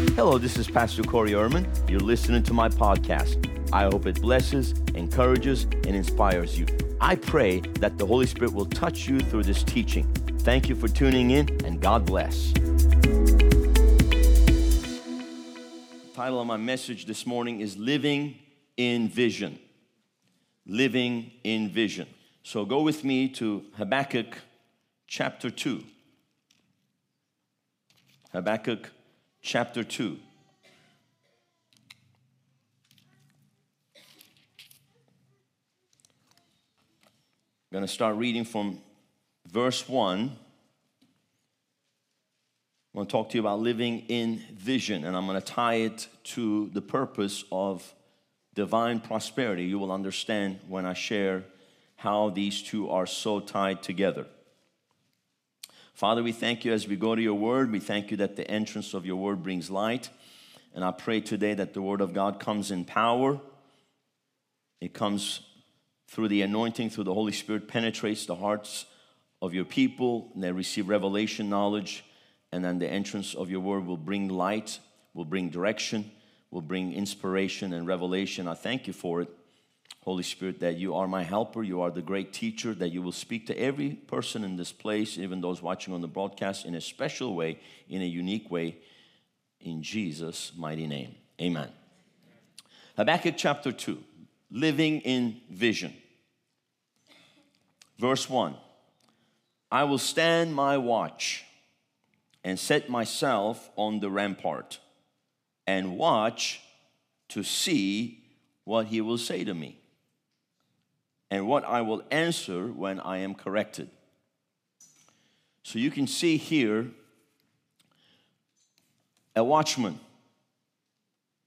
Hello, this is Pastor Corey Ehrman. You're listening to my podcast. I hope it blesses, encourages, and inspires you. I pray that the Holy Spirit will touch you through this teaching. Thank you for tuning in, and God bless. The title of my message this morning is Living in Vision. Living in Vision. So go with me to Habakkuk chapter 2. Habakkuk chapter 2. I'm going to start reading from verse 1. I'm going to talk to you about living in vision, and I'm going to tie it to the purpose of divine prosperity. You will understand when I share how these two are so tied together. Father, we thank you as we go to your word. We thank you that the entrance of your word brings light. And I pray today that the word of God comes in power. It comes through the anointing, through the Holy Spirit, penetrates the hearts of your people, and they receive revelation knowledge, and then the entrance of your word will bring light, will bring direction, will bring inspiration and revelation. I thank you for it, Holy Spirit, that you are my helper, you are the great teacher, that you will speak to every person in this place, even those watching on the broadcast, in a special way, in a unique way, in Jesus' mighty name. Amen. Habakkuk chapter 2 living in vision. Verse 1 I will stand my watch and set myself on the rampart and watch to see what he will say to me and what I will answer when I am corrected. So you can see here a watchman,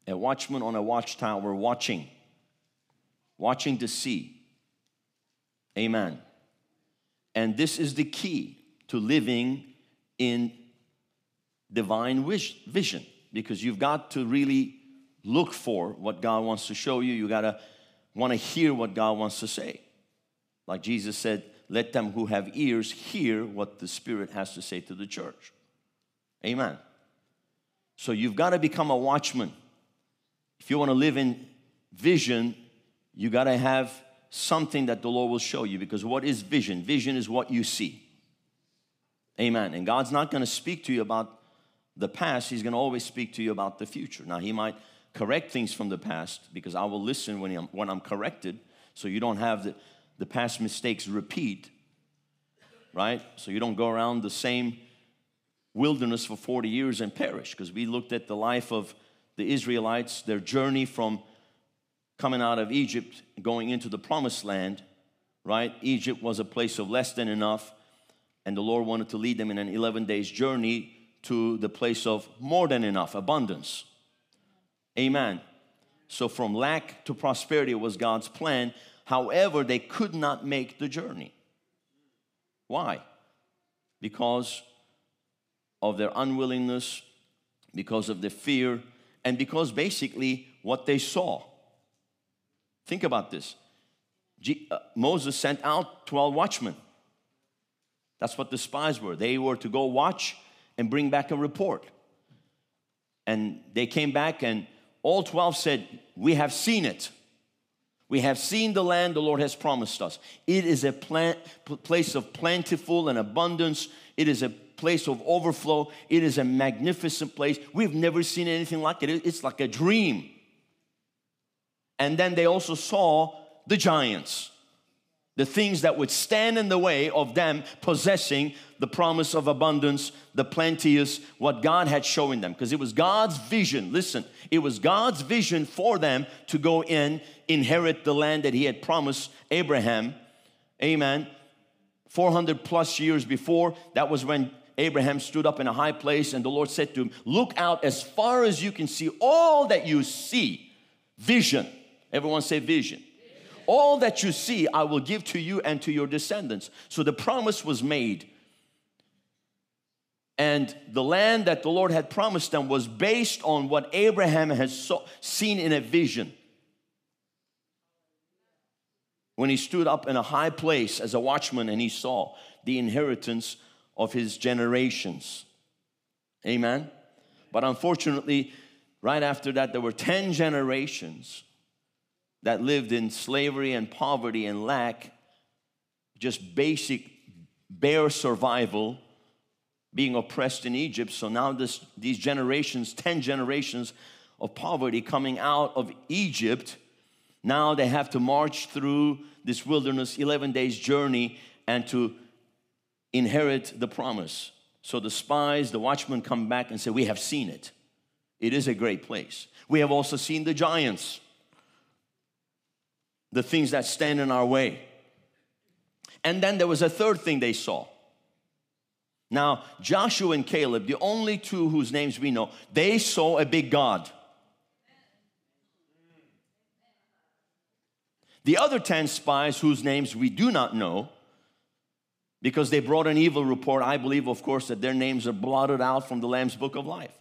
a watchman on a watchtower watching watching to see. Amen. And this is the key to living in divine vision because you've got to really look for what God wants to show you. You got to want to hear what God wants to say. Like Jesus said, let them who have ears hear what the Spirit has to say to the church. Amen. So you've got to become a watchman. If you want to live in vision, you got to have something that the Lord will show you because what is vision? Vision is what you see. Amen. And God's not going to speak to you about the past, He's going to always speak to you about the future. Now, He might correct things from the past because I will listen when I'm, when I'm corrected so you don't have the, the past mistakes repeat, right? So you don't go around the same wilderness for 40 years and perish because we looked at the life of the Israelites, their journey from coming out of Egypt, going into the promised land, right? Egypt was a place of less than enough, and the Lord wanted to lead them in an 11 days journey to the place of more than enough, abundance. Amen. So from lack to prosperity was God's plan. However, they could not make the journey. Why? Because of their unwillingness, because of the fear, and because basically what they saw. Think about this. G- uh, Moses sent out 12 watchmen. That's what the spies were. They were to go watch and bring back a report. And they came back, and all 12 said, We have seen it. We have seen the land the Lord has promised us. It is a plant, place of plentiful and abundance. It is a place of overflow. It is a magnificent place. We've never seen anything like it. It's like a dream. And then they also saw the giants, the things that would stand in the way of them possessing the promise of abundance, the plenteous, what God had shown them. Because it was God's vision, listen, it was God's vision for them to go in, inherit the land that He had promised Abraham. Amen. 400 plus years before, that was when Abraham stood up in a high place and the Lord said to him, Look out as far as you can see, all that you see, vision Everyone say vision. All that you see, I will give to you and to your descendants. So the promise was made. And the land that the Lord had promised them was based on what Abraham has so, seen in a vision. When he stood up in a high place as a watchman and he saw the inheritance of his generations. Amen. But unfortunately, right after that, there were 10 generations that lived in slavery and poverty and lack, just basic, bare survival, being oppressed in Egypt. So now this, these generations, 10 generations of poverty coming out of Egypt, now they have to march through this wilderness 11 days journey and to inherit the promise. So the spies, the watchmen come back and say, We have seen it. It is a great place. We have also seen the giants, the things that stand in our way. And then there was a third thing they saw. Now, Joshua and Caleb, the only two whose names we know, they saw a big God. The other 10 spies, whose names we do not know, because they brought an evil report, I believe, of course, that their names are blotted out from the Lamb's book of life.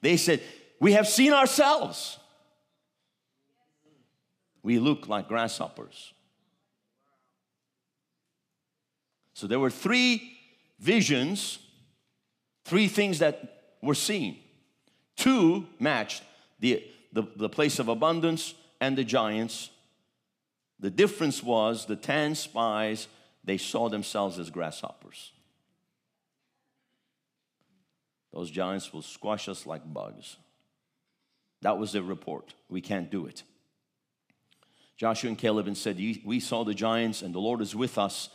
They said, We have seen ourselves. We look like grasshoppers. So there were three visions, three things that were seen. Two matched the, the, the place of abundance and the giants the difference was the 10 spies, they saw themselves as grasshoppers. Those giants will squash us like bugs. That was their report. We can't do it. Joshua and Caleb and said, We saw the giants and the Lord is with us.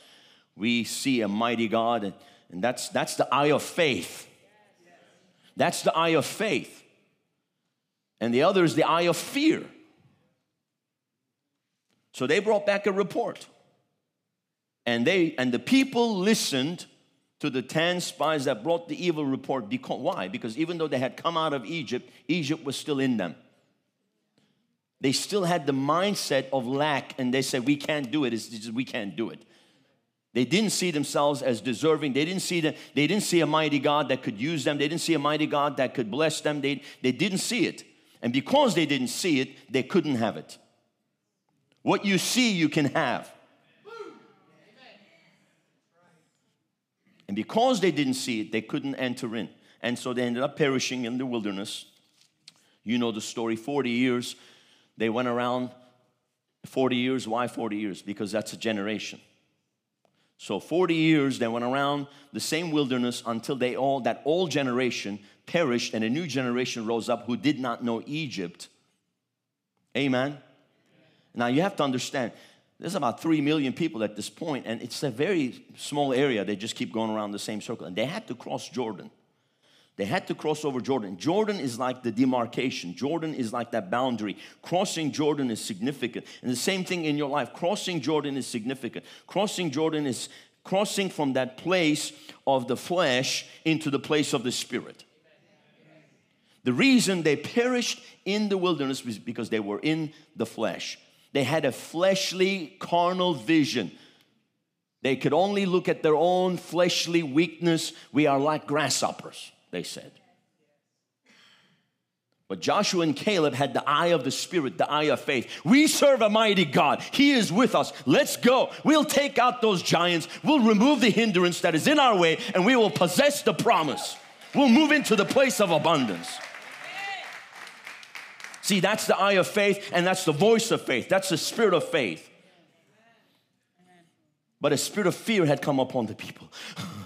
We see a mighty God. And, that's, that's the eye of faith. That's the eye of faith. And the other is the eye of fear. So they brought back a report. And they and the people listened to the 10 spies that brought the evil report. Because, why? Because even though they had come out of Egypt, Egypt was still in them. They still had the mindset of lack, and they said, We can't do it. It's just, we can't do it. They didn't see themselves as deserving. They didn't see that they didn't see a mighty God that could use them. They didn't see a mighty God that could bless them. They, they didn't see it. And because they didn't see it, they couldn't have it. What you see, you can have. And because they didn't see it, they couldn't enter in. And so they ended up perishing in the wilderness. You know the story 40 years. They went around 40 years. Why 40 years? Because that's a generation. So 40 years they went around the same wilderness until they all that old generation perished and a new generation rose up who did not know Egypt. Amen. Now you have to understand, there's about 3 million people at this point, and it's a very small area. They just keep going around the same circle. And they had to cross Jordan. They had to cross over Jordan. Jordan is like the demarcation. Jordan is like that boundary. Crossing Jordan is significant. And the same thing in your life. Crossing Jordan is significant. Crossing Jordan is crossing from that place of the flesh into the place of the spirit. The reason they perished in the wilderness was because they were in the flesh. They had a fleshly, carnal vision. They could only look at their own fleshly weakness. We are like grasshoppers, they said. But Joshua and Caleb had the eye of the Spirit, the eye of faith. We serve a mighty God. He is with us. Let's go. We'll take out those giants. We'll remove the hindrance that is in our way, and we will possess the promise. We'll move into the place of abundance. See, that's the eye of faith and that's the voice of faith. That's the spirit of faith. But a spirit of fear had come upon the people.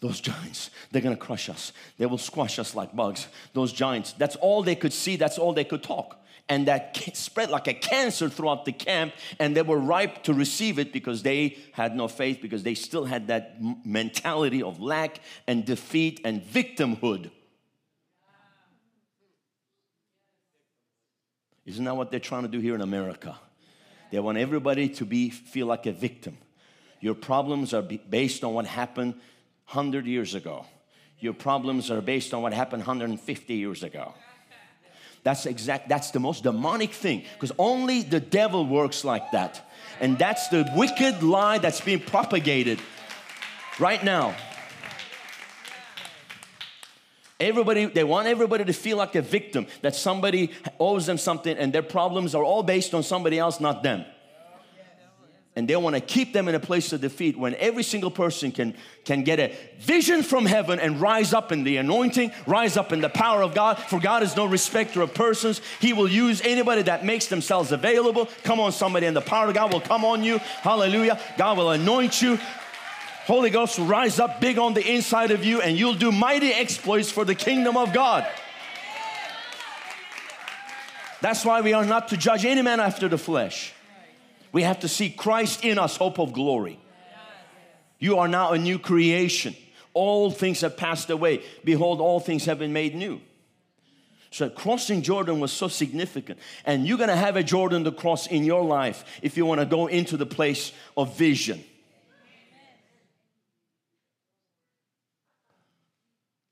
Those giants, they're gonna crush us. They will squash us like bugs. Those giants, that's all they could see, that's all they could talk. And that spread like a cancer throughout the camp, and they were ripe to receive it because they had no faith, because they still had that mentality of lack and defeat and victimhood. Isn't that what they're trying to do here in America? They want everybody to be feel like a victim. Your problems are based on what happened 100 years ago. Your problems are based on what happened 150 years ago. That's exact that's the most demonic thing because only the devil works like that. And that's the wicked lie that's being propagated right now. Everybody, they want everybody to feel like a victim, that somebody owes them something and their problems are all based on somebody else, not them. And they want to keep them in a place of defeat when every single person can, can get a vision from heaven and rise up in the anointing, rise up in the power of God. For God is no respecter of persons. He will use anybody that makes themselves available. Come on, somebody, and the power of God will come on you. Hallelujah. God will anoint you. Holy Ghost will rise up big on the inside of you, and you'll do mighty exploits for the kingdom of God. That's why we are not to judge any man after the flesh. We have to see Christ in us, hope of glory. You are now a new creation. All things have passed away. Behold, all things have been made new. So crossing Jordan was so significant. And you're gonna have a Jordan to cross in your life if you wanna go into the place of vision.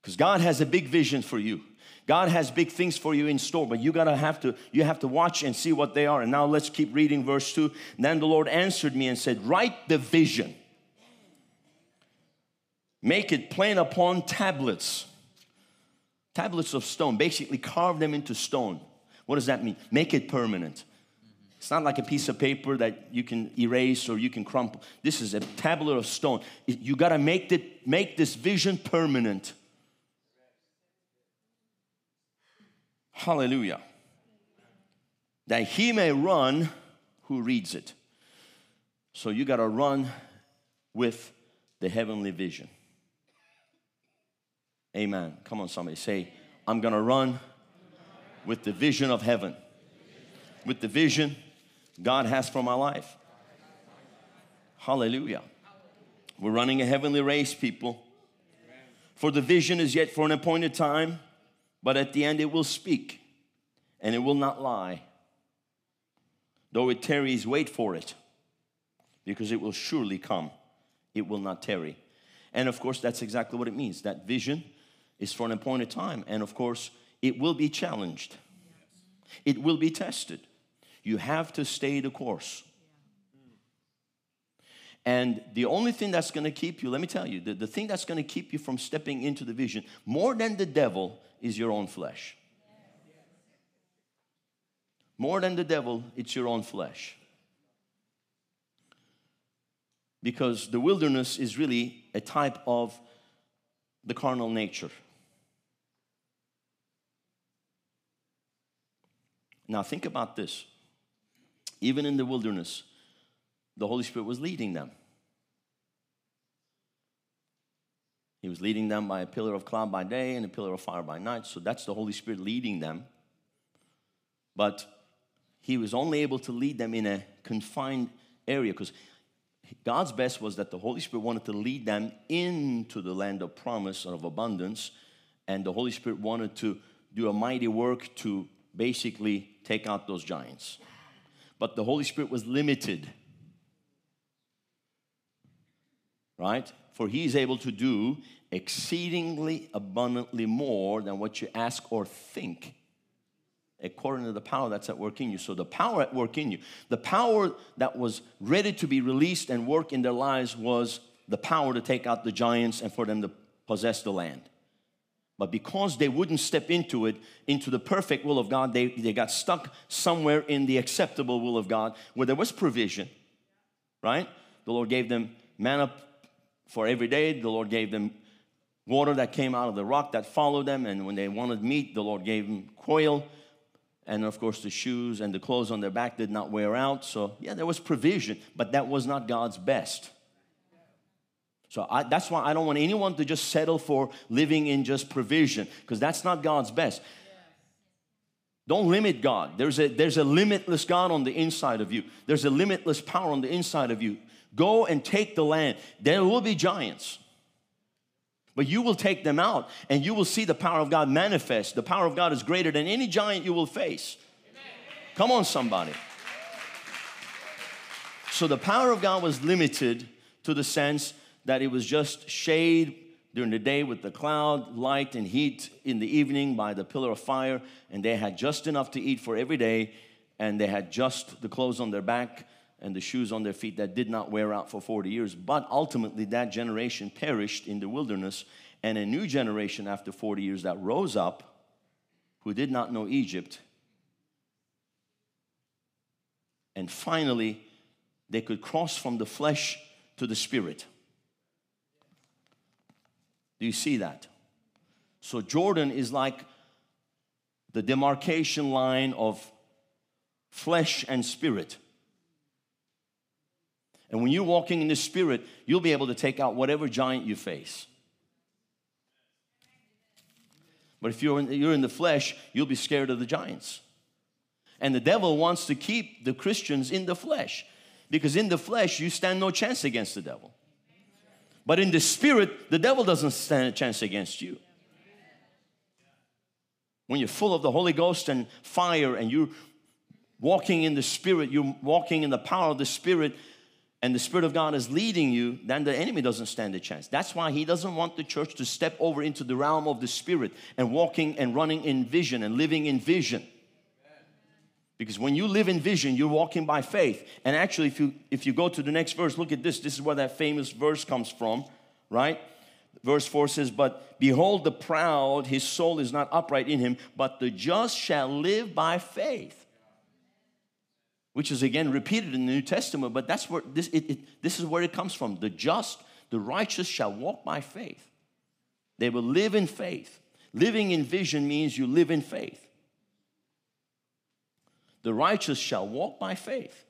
Because God has a big vision for you. God has big things for you in store, but you gotta have to you have to watch and see what they are. And now let's keep reading verse 2. Then the Lord answered me and said, Write the vision. Make it plain upon tablets. Tablets of stone. Basically, carve them into stone. What does that mean? Make it permanent. It's not like a piece of paper that you can erase or you can crumple. This is a tablet of stone. You got to make it make this vision permanent. Hallelujah. That he may run who reads it. So you got to run with the heavenly vision. Amen. Come on, somebody say, I'm going to run with the vision of heaven, with the vision God has for my life. Hallelujah. We're running a heavenly race, people. For the vision is yet for an appointed time but at the end it will speak and it will not lie. Though it tarries, wait for it because it will surely come. It will not tarry. And of course, that's exactly what it means. That vision is for an appointed time. And of course, it will be challenged, it will be tested. You have to stay the course. And the only thing that's going to keep you, let me tell you, the, the thing that's going to keep you from stepping into the vision more than the devil is your own flesh. More than the devil, it's your own flesh. Because the wilderness is really a type of the carnal nature. Now, think about this. Even in the wilderness, the Holy Spirit was leading them. He was leading them by a pillar of cloud by day and a pillar of fire by night. So that's the Holy Spirit leading them. But he was only able to lead them in a confined area because God's best was that the Holy Spirit wanted to lead them into the land of promise and of abundance. And the Holy Spirit wanted to do a mighty work to basically take out those giants. But the Holy Spirit was limited right? For he is able to do exceedingly abundantly more than what you ask or think according to the power that's at work in you. So, the power at work in you, the power that was ready to be released and work in their lives was the power to take out the giants and for them to possess the land. But because they wouldn't step into it, into the perfect will of God, they, they got stuck somewhere in the acceptable will of God where there was provision, right? The Lord gave them manna for every day. The Lord gave them water that came out of the rock that followed them. And when they wanted meat, the Lord gave them quail. And of course, the shoes and the clothes on their back did not wear out. So, yeah, there was provision, but that was not God's best. So I, that's why I don't want anyone to just settle for living in just provision, because that's not God's best. Don't limit God. There's a, there's a limitless God on the inside of you. There's a limitless power on the inside of you. Go and take the land. There will be giants. But you will take them out and you will see the power of God manifest. The power of God is greater than any giant you will face. Come on, somebody. So the power of God was limited to the sense that it was just shade during the day with the cloud, light, and heat in the evening by the pillar of fire, and they had just enough to eat for every day, and they had just the clothes on their back and the shoes on their feet that did not wear out for 40 years. But ultimately, that generation perished in the wilderness, and a new generation after 40 years that rose up who did not know Egypt. And finally, they could cross from the flesh to the spirit. Do you see that? So Jordan is like the demarcation line of flesh and spirit. And when you're walking in the spirit, you'll be able to take out whatever giant you face. But if you're in, you're in the flesh, you'll be scared of the giants. And the devil wants to keep the Christians in the flesh because in the flesh, you stand no chance against the devil. But in the spirit, the devil doesn't stand a chance against you. When you're full of the Holy Ghost and fire and you're walking in the spirit, you're walking in the power of the spirit, and the Spirit of God is leading you, then the enemy doesn't stand a chance. That's why he doesn't want the church to step over into the realm of the Spirit and walking and running in vision and living in vision. Because when you live in vision, you're walking by faith. And actually, if you if you go to the next verse, look at this. This is where that famous verse comes from, right? Verse 4 says, But behold, the proud, his soul is not upright in him, but the just shall live by faith. Which is again repeated in the New Testament, but that's where this it, it, this is where it comes from. The just, the righteous shall walk by faith. They will live in faith. Living in vision means you live in faith. The righteous shall walk by faith.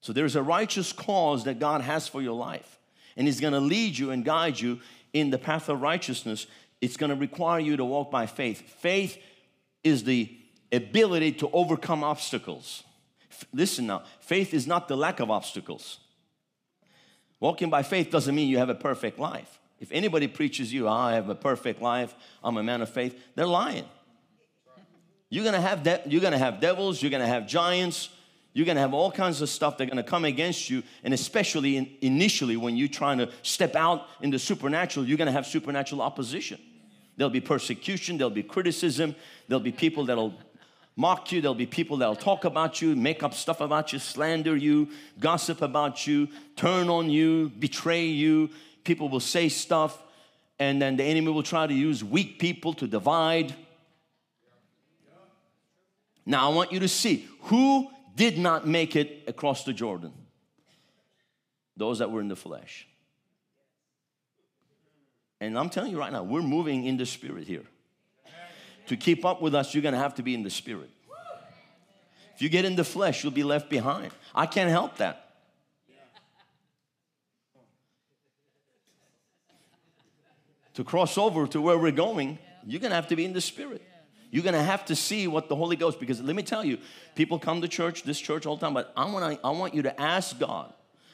So there's a righteous cause that God has for your life, and He's gonna lead you and guide you in the path of righteousness. It's gonna require you to walk by faith. Faith is the ability to overcome obstacles. Listen now, faith is not the lack of obstacles. Walking by faith doesn't mean you have a perfect life. If anybody preaches you, oh, I have a perfect life, I'm a man of faith, they're lying. You're gonna have de- you're gonna have devils, you're gonna have giants, you're gonna have all kinds of stuff that are gonna come against you, and especially in, initially when you're trying to step out in the supernatural, you're gonna have supernatural opposition. There'll be persecution, there'll be criticism, there'll be people that'll mock you, there'll be people that'll talk about you, make up stuff about you, slander you, gossip about you, turn on you, betray you. People will say stuff, and then the enemy will try to use weak people to divide now I want you to see who did not make it across the Jordan? Those that were in the flesh. And I'm telling you right now, we're moving in the spirit here. To keep up with us, you're gonna have to be in the spirit. If you get in the flesh, you'll be left behind. I can't help that. To cross over to where we're going, you're gonna have to be in the spirit. You're gonna have to see what the Holy Ghost, because let me tell you, people come to church, this church all the time, but I want, I want you to ask God.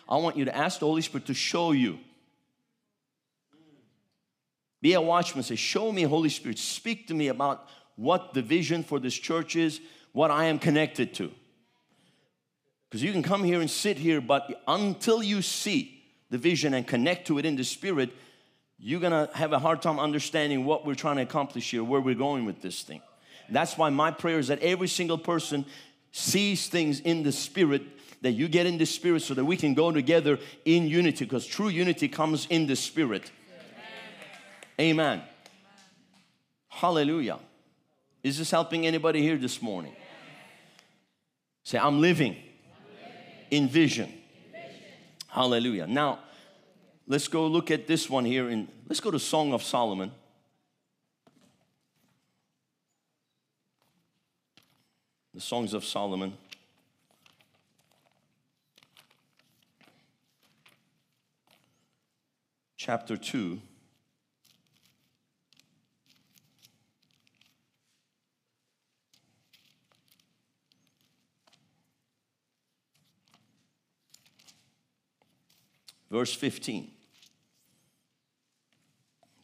I want you to ask the Holy Spirit to show you. Be a watchman, say, Show me, Holy Spirit, speak to me about what the vision for this church is, what I am connected to. Because you can come here and sit here, but until you see the vision and connect to it in the spirit, you're gonna have a hard time understanding what we're trying to accomplish here, where we're going with this thing. That's why my prayer is that every single person sees things in the spirit, that you get in the spirit so that we can go together in unity, because true unity comes in the spirit. Amen. Hallelujah. Is this helping anybody here this morning? Say, I'm living, in vision. Hallelujah. Now, Let's go look at this one here in let's go to Song of Solomon. The Songs of Solomon. Chapter 2. Verse 15.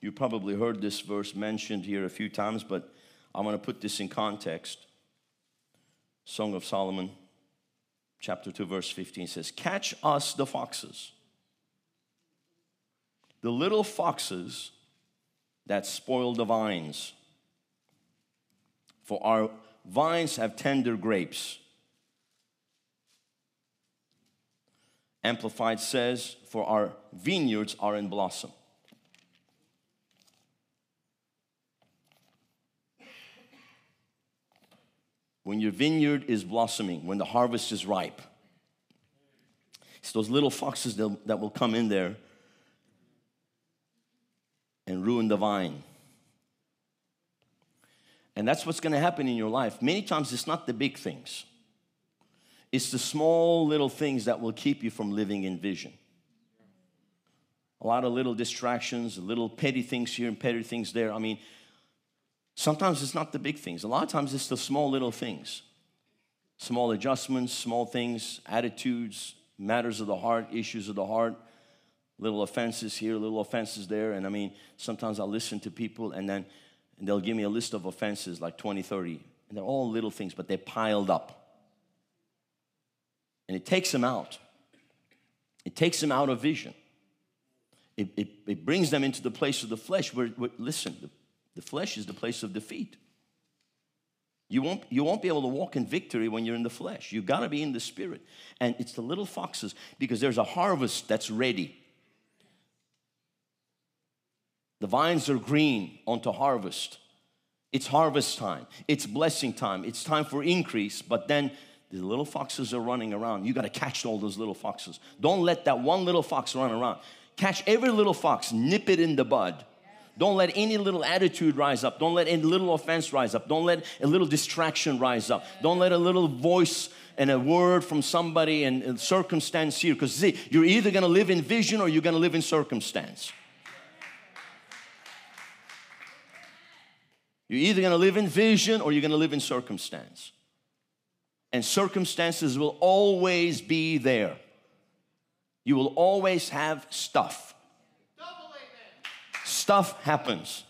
You probably heard this verse mentioned here a few times, but I'm going to put this in context. Song of Solomon, chapter 2, verse 15 says, Catch us the foxes, the little foxes that spoil the vines. For our vines have tender grapes. Amplified says, For our vineyards are in blossom. when your vineyard is blossoming, when the harvest is ripe, It's those little foxes that, will come in there and ruin the vine. And that's what's going to happen in your life. Many times it's not the big things, it's the small little things that will keep you from living in vision. A lot of little distractions, little petty things here and petty things there. I mean, sometimes it's not the big things, a lot of times it's the small little things. Small adjustments, small things, attitudes, matters of the heart, issues of the heart, little offenses here, little offenses there. And I mean, sometimes I listen to people and then and they'll give me a list of offenses like 20, 30. And they're all little things, but they're piled up. And it takes them out. It takes them out of vision. It, it, it brings them into the place of the flesh where, where listen, the, the flesh is the place of defeat. You won't, you won't be able to walk in victory when you're in the flesh. You've got to be in the spirit. And it's the little foxes because there's a harvest that's ready. The vines are green onto harvest. It's harvest time. It's blessing time. It's time for increase. But then the little foxes are running around. You got to catch all those little foxes. Don't let that one little fox run around. Catch every little fox, nip it in the bud. Don't let any little attitude rise up. Don't let any little offense rise up. Don't let a little distraction rise up. Don't let a little voice and a word from somebody and, circumstance here. Because see, you're either going to live in vision or you're going to live in circumstance. You're either going to live in vision or you're going to live in circumstance. And circumstances will always be there. You will always have stuff. Stuff happens.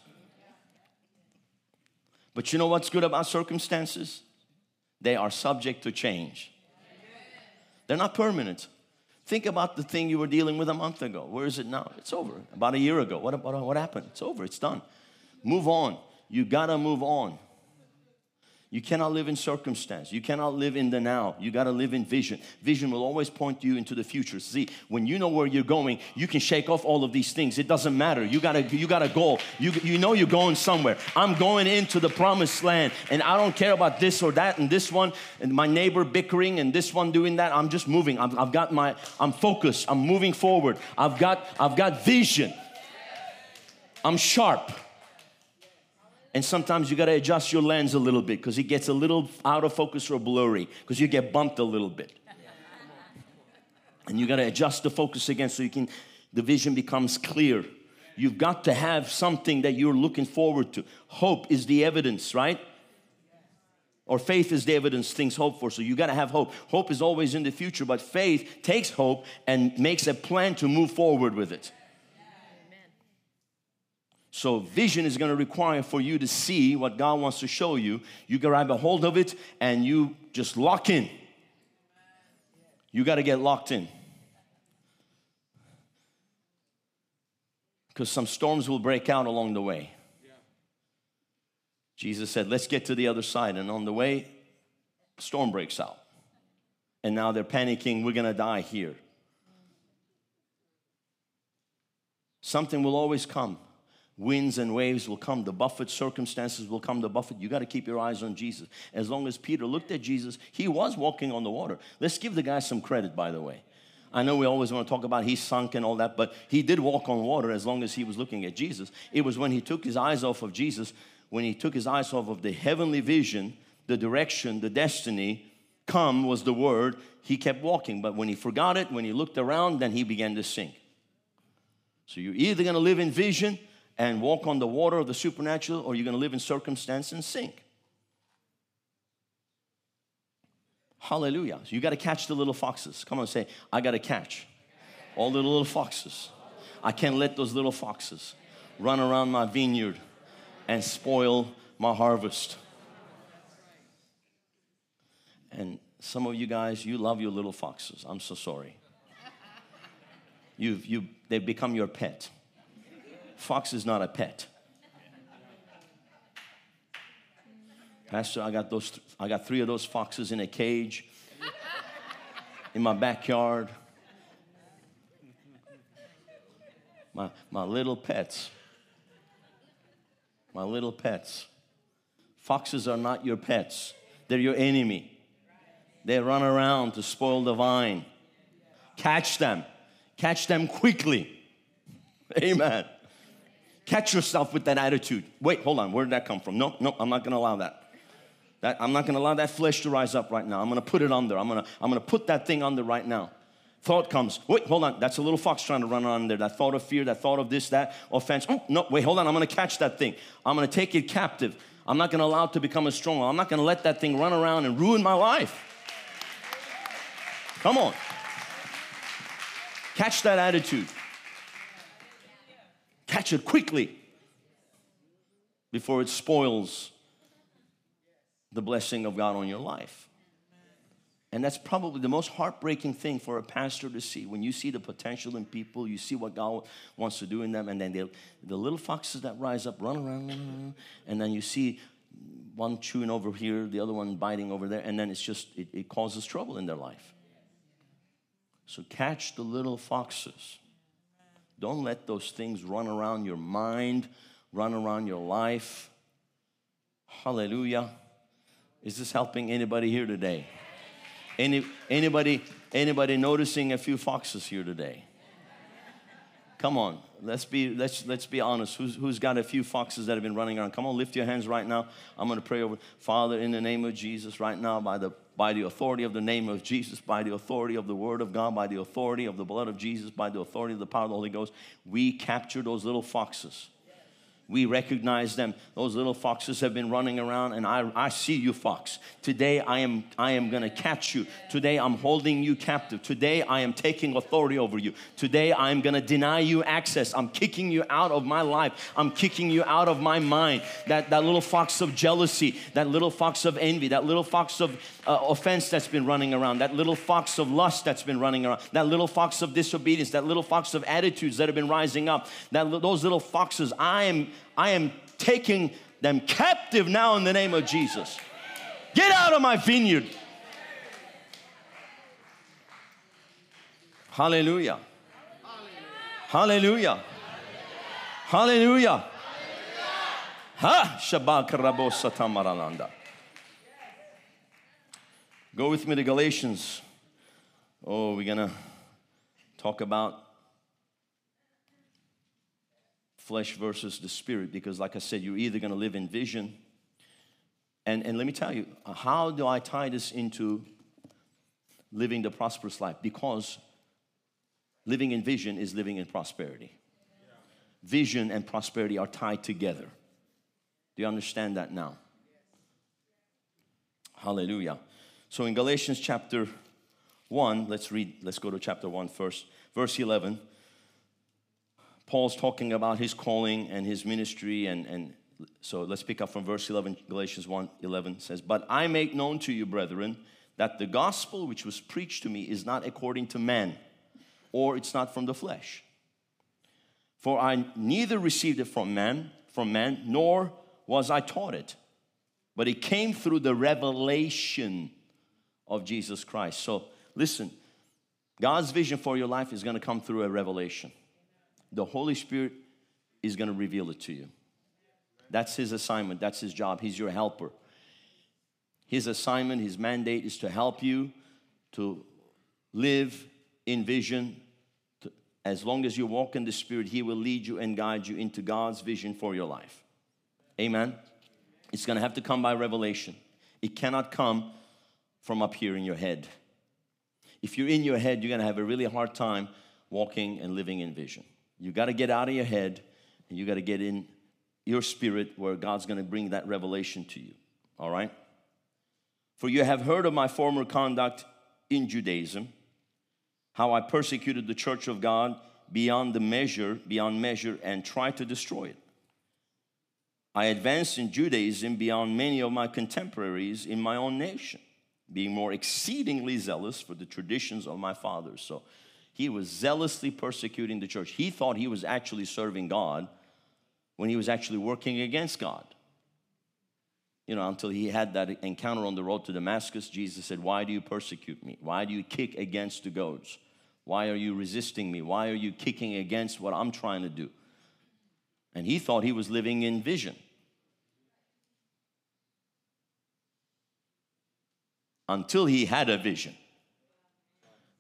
But you know what's good about circumstances? They are subject to change. They're not permanent. Think about the thing you were dealing with a month ago. Where is it now? It's over. About a year ago. What, what, what happened? It's over. It's done. Move on. You gotta move on. You cannot live in circumstance. You cannot live in the now. You got to live in vision. Vision will always point you into the future. See, when you know where you're going, you can shake off all of these things. It doesn't matter. You got to you got to go. You you know you're going somewhere. I'm going into the promised land and I don't care about this or that and this one and my neighbor bickering and this one doing that. I'm just moving. I've, I've got my I'm focused. I'm moving forward. I've got I've got vision. I'm sharp. And sometimes you got to adjust your lens a little bit because it gets a little out of focus or blurry because you get bumped a little bit. And you got to adjust the focus again so you can, the vision becomes clear. You've got to have something that you're looking forward to. Hope is the evidence, right? Or faith is the evidence things hope for. So you got to have hope. Hope is always in the future, but faith takes hope and makes a plan to move forward with it. So, vision is going to require for you to see what God wants to show you. You grab a hold of it and you just lock in. You got to get locked in. Because some storms will break out along the way. Jesus said, Let's get to the other side. And on the way, storm breaks out. And now they're panicking, we're going to die here. Something will always come winds and waves will come, the buffet circumstances will come, the buffet. You got to keep your eyes on Jesus. As long as Peter looked at Jesus, he was walking on the water. Let's give the guy some credit, by the way. I know we always want to talk about he sunk and all that, but he did walk on water as long as he was looking at Jesus. It was when he took his eyes off of Jesus, when he took his eyes off of the heavenly vision, the direction, the destiny, come was the word, he kept walking. But when he forgot it, when he looked around, then he began to sink. So you're either going to live in vision and walk on the water of the supernatural, or you're going to live in circumstance and sink. Hallelujah. So you got to catch the little foxes. Come on, say, I got to catch all the little foxes. I can't let those little foxes run around my vineyard and spoil my harvest. And some of you guys, you love your little foxes. I'm so sorry. You've, you, they've become your pet. Fox is not a pet. Pastor, I got those I got three of those foxes in a cage in my backyard. My my little pets. My little pets. Foxes are not your pets. They're your enemy. They run around to spoil the vine. Catch them. Catch them quickly. Amen. Catch yourself with that attitude. Wait, hold on. Where did that come from? No, no, I'm not going to allow that. That, I'm not going to allow that flesh to rise up right now. I'm going to put it under. I'm going to, I'm going to put that thing under right now. Thought comes. Wait, hold on. That's a little fox trying to run on there. That thought of fear, that thought of this, that offense. Mm, oh, no, wait, hold on. I'm going to catch that thing. I'm going to take it captive. I'm not going to allow it to become a stronghold. I'm not going to let that thing run around and ruin my life. Come on. Catch that attitude. Catch it quickly before it spoils the blessing of God on your life. And that's probably the most heartbreaking thing for a pastor to see. When you see the potential in people, you see what God wants to do in them, and then the little foxes that rise up, run around, and then you see one chewing over here, the other one biting over there, and then it's just, it, it causes trouble in their life. So catch the little foxes. Don't let those things run around your mind, run around your life. Hallelujah. Is this helping anybody here today? Any, anybody, anybody noticing a few foxes here today? Come on, let's be, let's, let's be honest. Who's, who's got a few foxes that have been running around? Come on, lift your hands right now. I'm going to pray over. Father, in the name of Jesus, right now, by the, by the authority of the name of Jesus, by the authority of the Word of God, by the authority of the blood of Jesus, by the authority of the power of the Holy Ghost, we capture those little foxes we recognize them. Those little foxes have been running around, and I, I see you, fox. Today I am, I am to catch you. Today I'm holding you captive. Today I am taking authority over you. Today I'm going to deny you access. I'm kicking you out of my life. I'm kicking you out of my mind. That, that little fox of jealousy, that little fox of envy, that little fox of uh, offense that's been running around, that little fox of lust that's been running around, that little fox of disobedience, that little fox of attitudes that have been rising up, that those little foxes, I am, I am taking them captive now in the name of Jesus. Get out of my vineyard. Hallelujah. Hallelujah. Hallelujah. Ha Shabbat Rabosata Maralanda. Go with me to Galatians. Oh, we're going to talk about flesh versus the spirit because, like I said, you're either going to live in vision. And, and let me tell you, how do I tie this into living the prosperous life? Because living in vision is living in prosperity. Vision and prosperity are tied together. Do you understand that now? Hallelujah. So in Galatians chapter 1, let's read, let's go to chapter 1 first. Verse 11, Paul's talking about his calling and his ministry. And, and so let's pick up from verse 11. Galatians 1 11 says, But I make known to you, brethren, that the gospel which was preached to me is not according to man, or it's not from the flesh. For I neither received it from man, from man, nor was I taught it, but it came through the revelation of Jesus Christ. So listen, God's vision for your life is going to come through a revelation. The Holy Spirit is going to reveal it to you. That's his assignment, that's his job. He's your helper. His assignment, his mandate is to help you to live in vision. As long as you walk in the Spirit, he will lead you and guide you into God's vision for your life. Amen. It's going to have to come by revelation. It cannot come from up here in your head. If you're in your head, you're going to have a really hard time walking and living in vision. You got to get out of your head and you got to get in your spirit where God's going to bring that revelation to you. All right? For you have heard of my former conduct in Judaism, how I persecuted the church of God beyond the measure, beyond measure, and tried to destroy it. I advanced in Judaism beyond many of my contemporaries in my own nation being more exceedingly zealous for the traditions of my fathers. So he was zealously persecuting the church. He thought he was actually serving God when he was actually working against God. You know, until he had that encounter on the road to Damascus, Jesus said, Why do you persecute me? Why do you kick against the goads? Why are you resisting me? Why are you kicking against what I'm trying to do? And he thought he was living in vision. until he had a vision.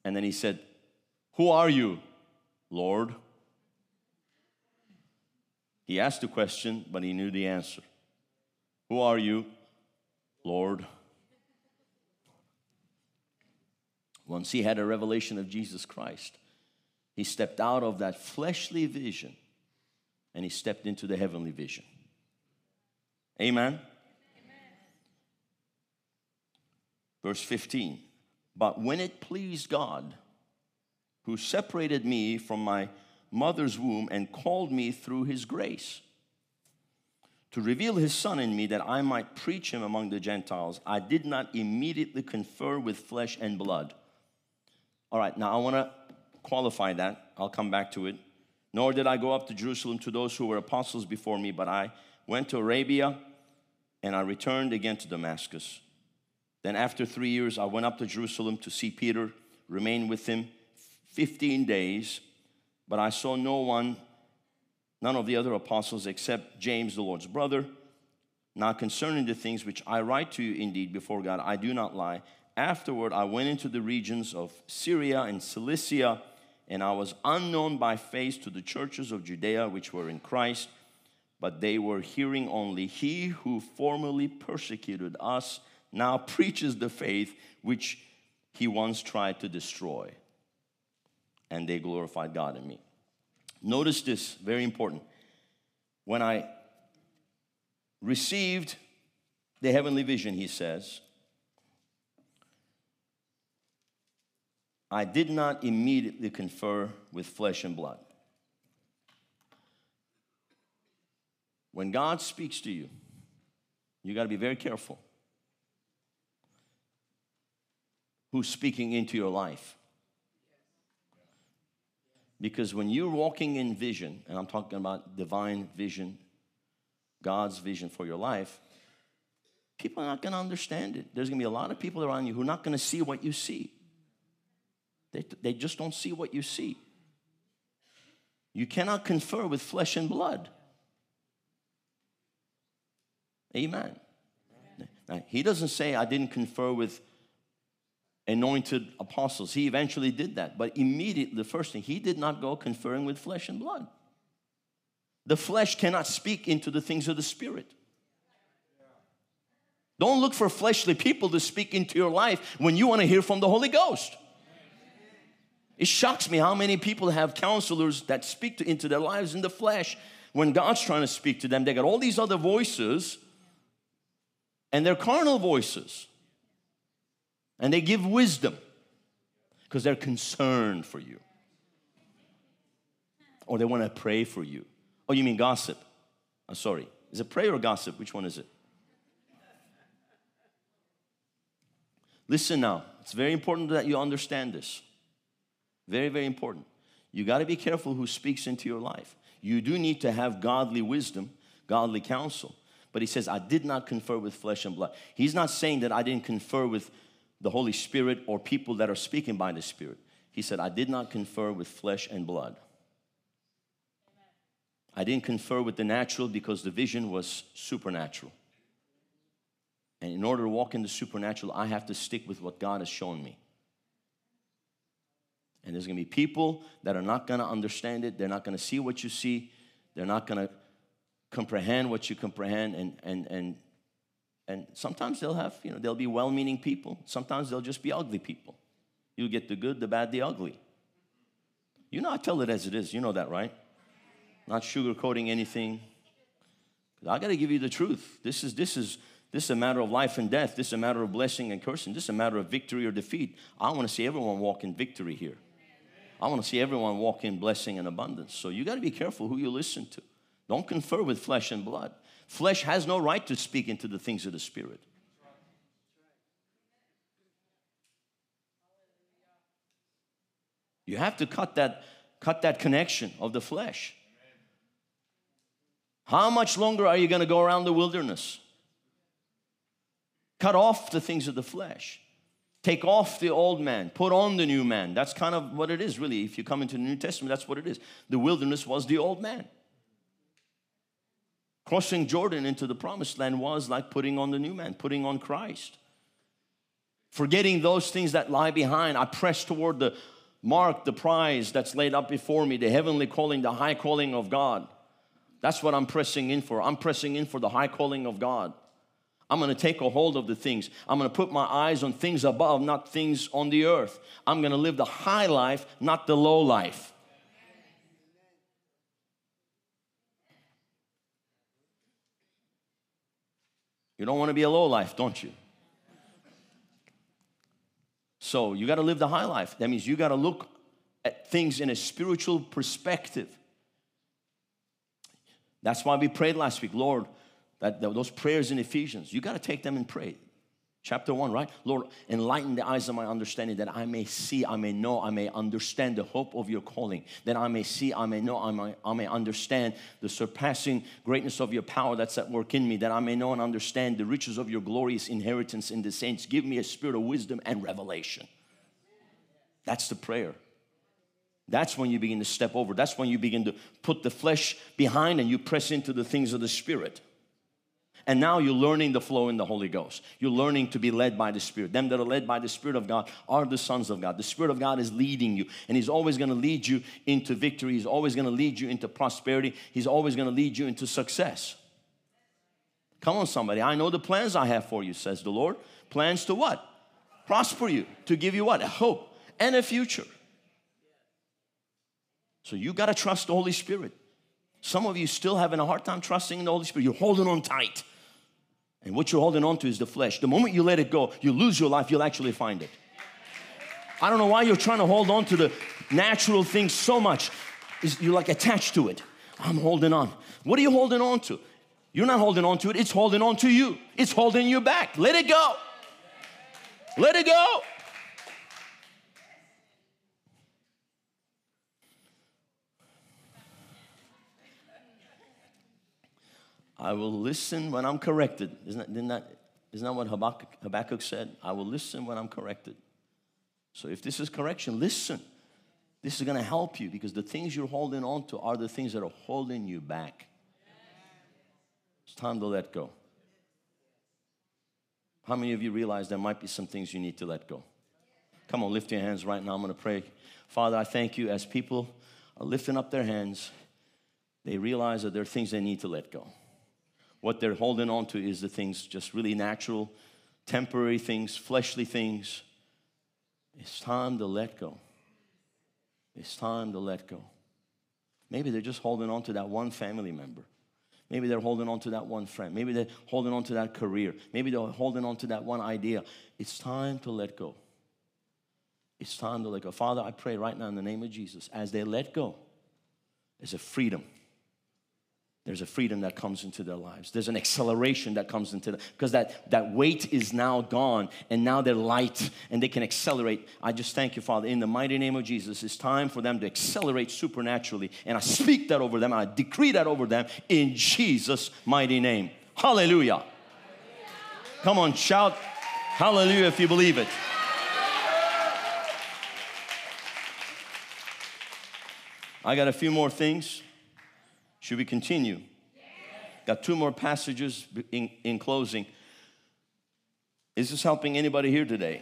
And then he said, Who are you, Lord? He asked the question, but he knew the answer. Who are you, Lord? Once he had a revelation of Jesus Christ, he stepped out of that fleshly vision and he stepped into the heavenly vision. Amen. Amen. Verse 15. But when it pleased God, who separated me from my mother's womb and called me through his grace, to reveal his son in me that I might preach him among the Gentiles, I did not immediately confer with flesh and blood. All right, now I want to qualify that. I'll come back to it. Nor did I go up to Jerusalem to those who were apostles before me, but I went to Arabia and I returned again to Damascus. Then, after three years, I went up to Jerusalem to see Peter, remain with him 15 days, but I saw no one, none of the other apostles except James, the Lord's brother. Now, concerning the things which I write to you indeed before God, I do not lie. Afterward, I went into the regions of Syria and Cilicia, and I was unknown by face to the churches of Judea which were in Christ, but they were hearing only, He who formerly persecuted us now preaches the faith which he once tried to destroy. And they glorified God in me. Notice this, very important. When I received the heavenly vision, he says, I did not immediately confer with flesh and blood. When God speaks to you, you got to be very careful who's speaking into your life. Because when you're walking in vision, and I'm talking about divine vision, God's vision for your life, people are not going to understand it. There's going to be a lot of people around you who are not going to see what you see. They, they just don't see what you see. You cannot confer with flesh and blood. Amen. Now, he doesn't say, I didn't confer with anointed apostles. He eventually did that. But immediately, the first thing, he did not go conferring with flesh and blood. The flesh cannot speak into the things of the spirit. Don't look for fleshly people to speak into your life when you want to hear from the Holy Ghost. It shocks me how many people have counselors that speak to, into their lives in the flesh. When God's trying to speak to them, they got all these other voices and they're carnal voices and they give wisdom because they're concerned for you. Or they want to pray for you. Oh, you mean gossip? I'm sorry. Is it prayer or gossip? Which one is it? Listen now. It's very important that you understand this. Very, very important. You got to be careful who speaks into your life. You do need to have godly wisdom, godly counsel. But he says, I did not confer with flesh and blood. He's not saying that I didn't confer with the Holy Spirit or people that are speaking by the Spirit. He said, I did not confer with flesh and blood. I didn't confer with the natural because the vision was supernatural. And in order to walk in the supernatural, I have to stick with what God has shown me. And there's gonna be people that are not gonna understand it, they're not gonna see what you see, they're not gonna comprehend what you comprehend, and, and, and and sometimes they'll have, you know, they'll be well meaning people. Sometimes they'll just be ugly people. You get the good, the bad, the ugly. You know, I tell it as it is. You know that, right? Not sugarcoating anything. I got to give you the truth. This is, this, is, this is a matter of life and death. This is a matter of blessing and cursing. This is a matter of victory or defeat. I want to see everyone walk in victory here. I want to see everyone walk in blessing and abundance. So you got to be careful who you listen to. Don't confer with flesh and blood. Flesh has no right to speak into the things of the Spirit. You have to cut that, cut that connection of the flesh. How much longer are you going to go around the wilderness? Cut off the things of the flesh. Take off the old man, put on the new man. That's kind of what it is, really. If you come into the New Testament, that's what it is. The wilderness was the old man. Crossing Jordan into the promised land was like putting on the new man, putting on Christ. Forgetting those things that lie behind, I press toward the, mark the prize that's laid up before me, the heavenly calling, the high calling of God. That's what I'm pressing in for. I'm pressing in for the high calling of God. I'm gonna take a hold of the things. I'm gonna put my eyes on things above, not things on the earth. I'm gonna live the high life, not the low life. You don't wanna be a low life, don't you? So you gotta live the high life. That means you gotta look at things in a spiritual perspective. That's why we prayed last week, Lord, that, those prayers in Ephesians, you got to take them and pray. Chapter one, right? Lord, enlighten the eyes of my understanding that I may see, I may know, I may understand the hope of your calling. That I may see, I may know, I may, I may understand the surpassing greatness of your power that's at work in me. That I may know and understand the riches of your glorious inheritance in the saints. Give me a spirit of wisdom and revelation. That's the prayer. That's when you begin to step over. That's when you begin to put the flesh behind and you press into the things of the Spirit. And now you're learning the flow in the Holy Ghost. You're learning to be led by the Spirit. Them that are led by the Spirit of God are the sons of God. The Spirit of God is leading you, and He's always going to lead you into victory. He's always going to lead you into prosperity. He's always going to lead you into success. Come on, somebody. I know the plans I have for you, says the Lord. Plans to what? Prosper you, to give you what? A hope and a future. So you got to trust the Holy Spirit. Some of you still having a hard time trusting in the Holy Spirit. You're holding on tight. And what you're holding on to is the flesh. The moment you let it go, you lose your life, you'll actually find it. I don't know why you're trying to hold on to the natural things so much. You're like attached to it. I'm holding on. What are you holding on to? You're not holding on to it, it's holding on to you. It's holding you back. Let it go. Let it go. I will listen when I'm corrected. Isn't that, isn't that, isn't that what Habakkuk, Habakkuk said? I will listen when I'm corrected. So if this is correction, listen. This is going to help you because the things you're holding on to are the things that are holding you back. It's time to let go. How many of you realize there might be some things you need to let go? Come on, lift your hands right now. I'm going to pray. Father, I thank you as people are lifting up their hands, they realize that there are things they need to let go. What they're holding on to is the things just really natural, temporary things, fleshly things. It's time to let go. It's time to let go. Maybe they're just holding on to that one family member. Maybe they're holding on to that one friend. Maybe they're holding on to that career. Maybe they're holding on to that one idea. It's time to let go. It's time to let go. Father, I pray right now in the name of Jesus, as they let go, there's a freedom there's a freedom that comes into their lives. There's an acceleration that comes into them because that, that weight is now gone and now they're light and they can accelerate. I just thank you, Father, in the mighty name of Jesus. It's time for them to accelerate supernaturally. And I speak that over them, I decree that over them in Jesus' mighty name. Hallelujah. Come on, shout hallelujah if you believe it. I got a few more things. Should we continue? Got two more passages in, in closing. Is this helping anybody here today?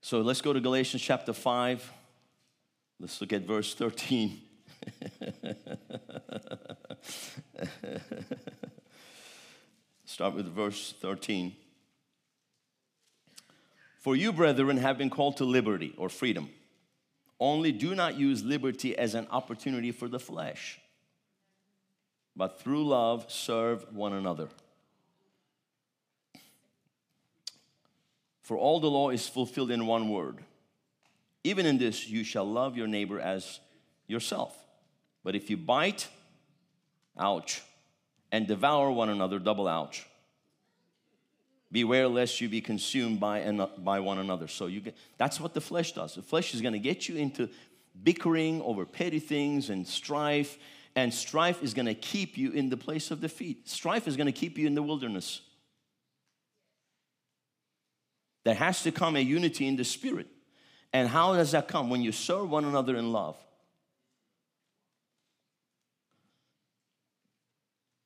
So let's go to Galatians chapter 5. Let's look at verse 13. Start with verse 13. For you, brethren, have been called to liberty or freedom. Only do not use liberty as an opportunity for the flesh, but through love serve one another. For all the law is fulfilled in one word. Even in this, you shall love your neighbor as yourself. But if you bite, ouch, and devour one another, double ouch. Beware lest you be consumed by, an, by one another. So you get, that's what the flesh does. The flesh is going to get you into bickering over petty things and strife, and strife is going to keep you in the place of defeat. Strife is going to keep you in the wilderness. There has to come a unity in the spirit. And how does that come? When you serve one another in love.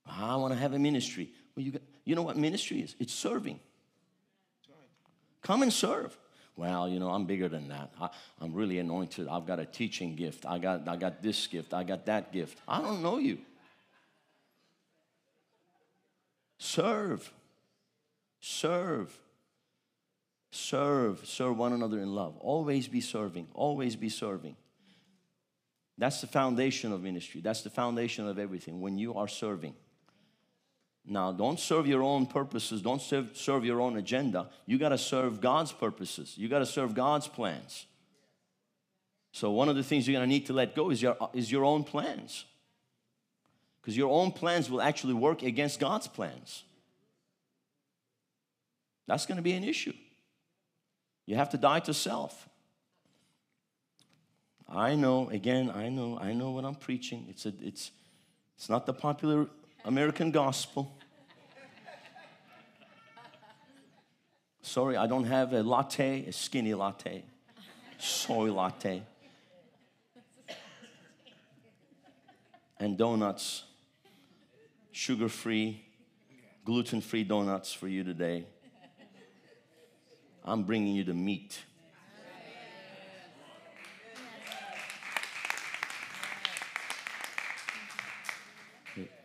I want to have a ministry. Well, you, got, you know what ministry is? It's serving. Come and serve. Well, you know, I'm bigger than that. I, am really anointed. I've got a teaching gift. I got, I got this gift. I got that gift. I don't know you. Serve. Serve. Serve. Serve one another in love. Always be serving. Always be serving. That's the foundation of ministry. That's the foundation of everything when you are serving. Now, don't serve your own purposes, don't serve, serve your own agenda. You got to serve God's purposes, you got to serve God's plans. So, one of the things you're going to need to let go is your, is your own plans. Because your own plans will actually work against God's plans. That's going to be an issue. You have to die to self. I know, again, I know, I know what I'm preaching. It's, a, it's, it's not the popular American gospel. Sorry, I don't have a latte, a skinny latte, soy latte, and donuts, sugar free, gluten free donuts for you today. I'm bringing you the meat.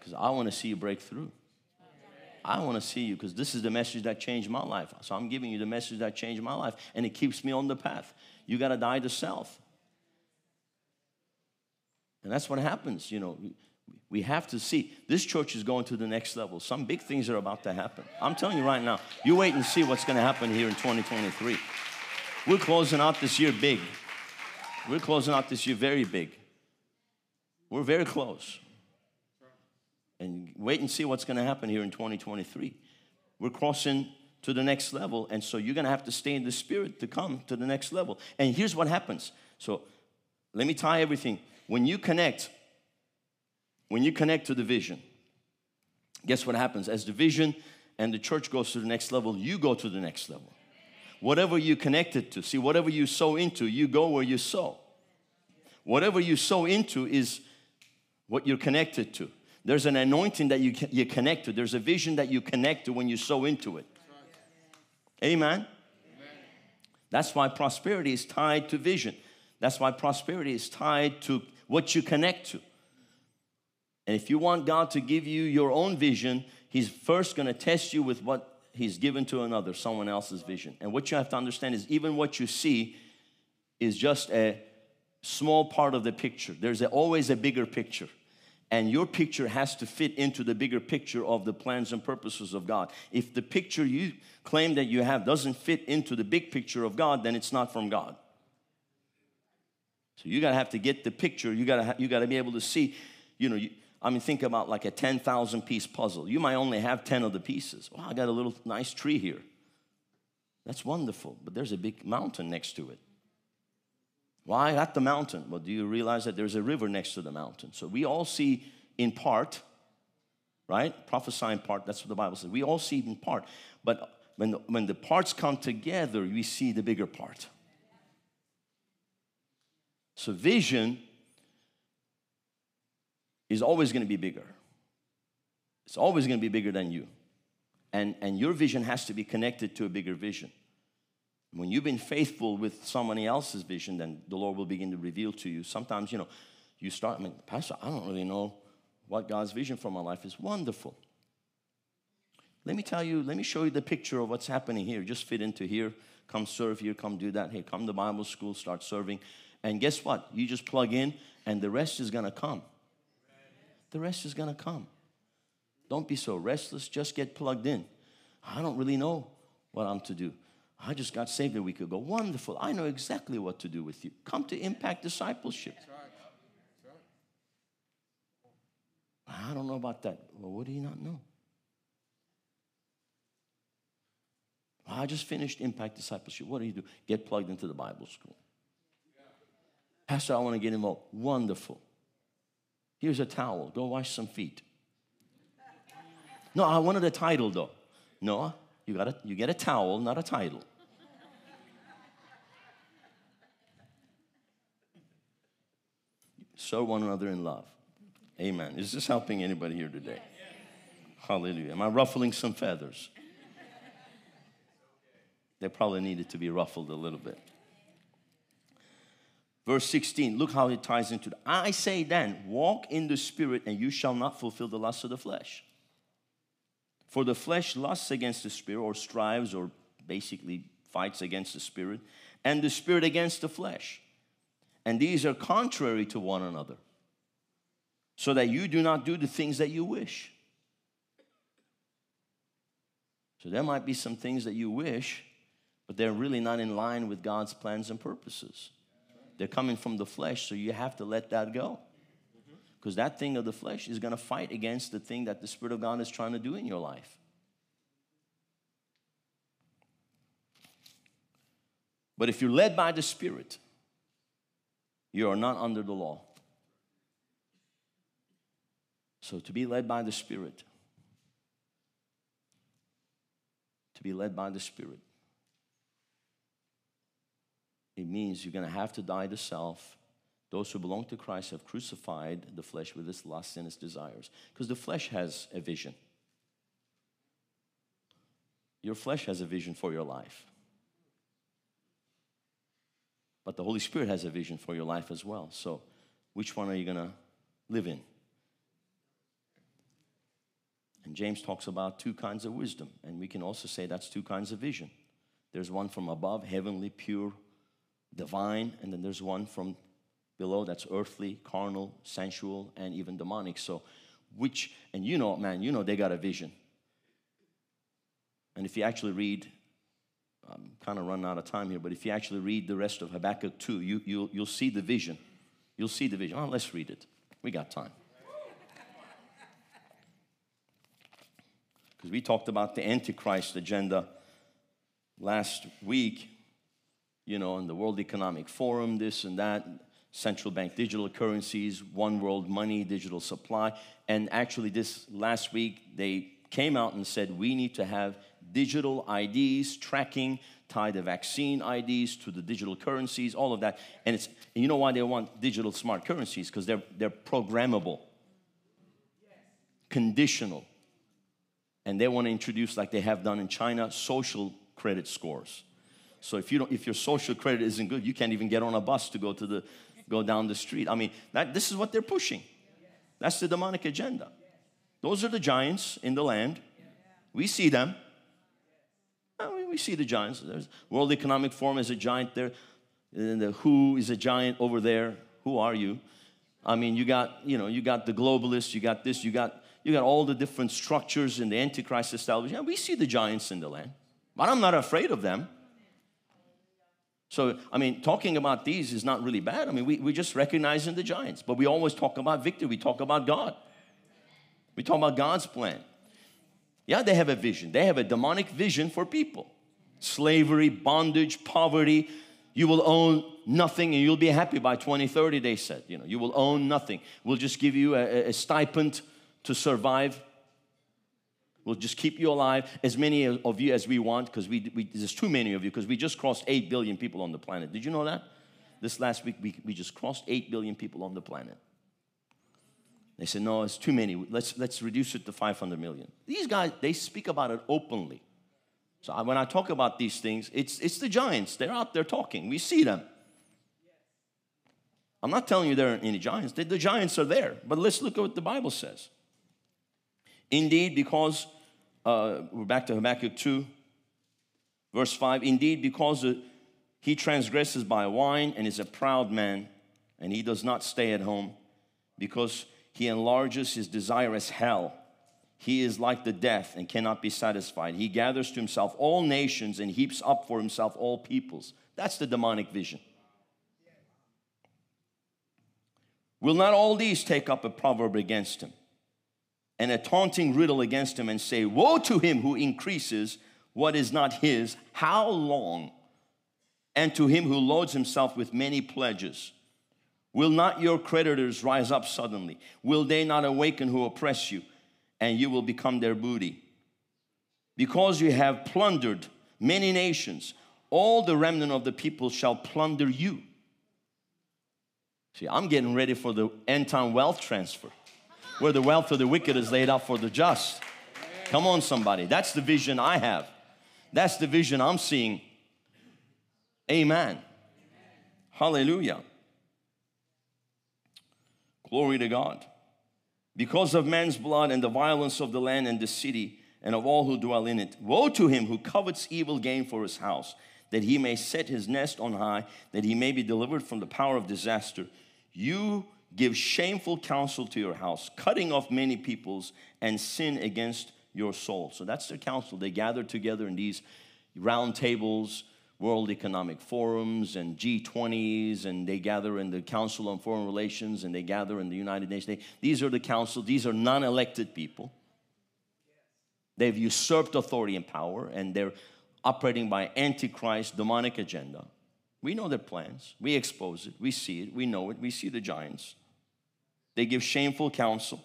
Because I want to see you break through. I want to see you because this is the message that changed my life. So I'm giving you the message that changed my life and it keeps me on the path. You got to die to self. And that's what happens, you know. We have to see this church is going to the next level. Some big things are about to happen. I'm telling you right now, you wait and see what's going to happen here in 2023. We're closing out this year big. We're closing out this year very big. We're very close and wait and see what's going to happen here in 2023. We're crossing to the next level, and so you're going to have to stay in the spirit to come to the next level. And here's what happens. So let me tie everything. When you connect, when you connect to the vision, guess what happens? As the vision and the church goes to the next level, you go to the next level. Whatever you connected to, see, whatever you sow into, you go where you sow. Whatever you sow into is what you're connected to. There's an anointing that you, you connect to. There's a vision that you connect to when you sow into it. Amen. That's why prosperity is tied to vision. That's why prosperity is tied to what you connect to. And if you want God to give you your own vision, He's first going to test you with what He's given to another, someone else's vision. And what you have to understand is even what you see is just a small part of the picture. There's a, always a bigger picture and your picture has to fit into the bigger picture of the plans and purposes of God. If the picture you claim that you have doesn't fit into the big picture of God, then it's not from God. So you gotta have to get the picture. You gotta you gotta be able to see. You know, you, I mean, think about like a ten thousand piece puzzle. You might only have ten of the pieces. Well, I got a little nice tree here. That's wonderful, but there's a big mountain next to it. Why at the mountain? Well, do you realize that there's a river next to the mountain? So we all see in part, right? Prophesy in part, that's what the Bible says. We all see in part. But when the, when the parts come together, we see the bigger part. So vision is always going to be bigger. It's always going to be bigger than you. And, and your vision has to be connected to a bigger vision. When you've been faithful with somebody else's vision, then the Lord will begin to reveal to you. Sometimes, you know, you start, I mean, Pastor, I don't really know what God's vision for my life is. Wonderful. Let me tell you, let me show you the picture of what's happening here. Just fit into here. Come serve here, come do that. Hey, come to Bible school, start serving. And guess what? You just plug in, and the rest is gonna come. The rest is gonna come. Don't be so restless, just get plugged in. I don't really know what I'm to do. I just got saved a week ago. Wonderful. I know exactly what to do with you. Come to Impact Discipleship. I don't know about that. Well, what do you not know? I just finished Impact Discipleship. What do you do? Get plugged into the Bible school. Pastor, I want to get involved. Wonderful. Here's a towel. Go wash some feet. No, I wanted a title though. No, you, got a, you get a towel, not a title. Serve one another in love. Amen. Is this helping anybody here today? Hallelujah. Am I ruffling some feathers? They probably needed to be ruffled a little bit. Verse 16, look how it ties into it. I say then, walk in the spirit, and you shall not fulfill the lust of the flesh. For the flesh lusts against the spirit, or strives, or basically fights against the spirit, and the spirit against the flesh. And these are contrary to one another, so that you do not do the things that you wish. So there might be some things that you wish, but they're really not in line with God's plans and purposes. They're coming from the flesh, so you have to let that go. Because that thing of the flesh is going to fight against the thing that the Spirit of God is trying to do in your life. But if you're led by the Spirit, you are not under the law. So to be led by the Spirit, to be led by the Spirit, it means you're going to have to die to self. Those who belong to Christ have crucified the flesh with its lusts and its desires. Because the flesh has a vision. Your flesh has a vision for your life. But the Holy Spirit has a vision for your life as well. So, which one are you going to live in? And James talks about two kinds of wisdom. And we can also say that's two kinds of vision. There's one from above, heavenly, pure, divine, and then there's one from below that's earthly, carnal, sensual, and even demonic. So, which, and you know, man, you know they got a vision. And if you actually read, I'm kind of running out of time here, but if you actually read the rest of Habakkuk 2, you, you'll, you'll see the vision. You'll see the vision. Oh, let's read it. We got time. Because we talked about the Antichrist agenda last week you know, in the World Economic Forum, this and that, central bank digital currencies, one world money, digital supply. And actually, this last week, they came out and said we need to have digital IDs, tracking, tie the vaccine IDs to the digital currencies, all of that. And it's and you know why they want digital smart currencies? Because they're they're programmable, conditional. And they want to introduce, like they have done in China, social credit scores. So if you don't, if your social credit isn't good, you can't even get on a bus to go to the, go down the street. I mean, that, this is what they're pushing. That's the demonic agenda. Those are the giants in the land. We see them. I mean, we see the giants. There's World Economic Forum is a giant there. And the WHO is a giant over there. Who are you? I mean, you got, you know, you got the globalists, you got this, you got, you got all the different structures in the Antichrist establishment. Yeah, we see the giants in the land. But I'm not afraid of them. So, I mean, talking about these is not really bad. I mean, we, we're just recognizing the giants, but we always talk about victory. We talk about God. We talk about God's plan. Yeah, they have a vision. They have a demonic vision for people slavery, bondage, poverty. You will own nothing and you'll be happy by 2030, they said. You know, you will own nothing. We'll just give you a, a stipend to survive We'll just keep you alive, as many of you as we want, because we, we, there's too many of you, because we just crossed 8 billion people on the planet. Did you know that? This last week, we, we just crossed 8 billion people on the planet. They said, no, it's too many. Let's, let's reduce it to 500 million. These guys, they speak about it openly. So when I talk about these things, it's, it's the giants. They're out there talking. We see them. I'm not telling you there aren't any giants. The, the giants are there. But let's look at what the Bible says. Indeed, because uh, we're back to Habakkuk 2, verse 5. Indeed, because he transgresses by wine and is a proud man, and he does not stay at home, because he enlarges his desire as hell. He is like the death and cannot be satisfied. He gathers to himself all nations and heaps up for himself all peoples. That's the demonic vision. Will not all these take up a proverb against him? and a taunting riddle against him and say, Woe to him who increases what is not his, how long? And to him who loads himself with many pledges. Will not your creditors rise up suddenly? Will they not awaken who oppress you, and you will become their booty? Because you have plundered many nations, all the remnant of the people shall plunder you. See, I'm getting ready for the end time wealth transfer where the wealth of the wicked is laid up for the just. Come on, somebody. That's the vision I have. That's the vision I'm seeing. Amen. Hallelujah. Glory to God. Because of man's blood and the violence of the land and the city and of all who dwell in it, woe to him who covets evil gain for his house, that he may set his nest on high, that he may be delivered from the power of disaster. You give shameful counsel to your house, cutting off many peoples and sin against your soul. So that's their counsel. They gather together in these round tables, World Economic Forums and G20s, and they gather in the Council on Foreign Relations and they gather in the United Nations. These are the council, these are non elected people. They've usurped authority and power, and they're operating by antichrist demonic agenda. We know their plans. We expose it. We see it. We know it. We see the giants. They give shameful counsel.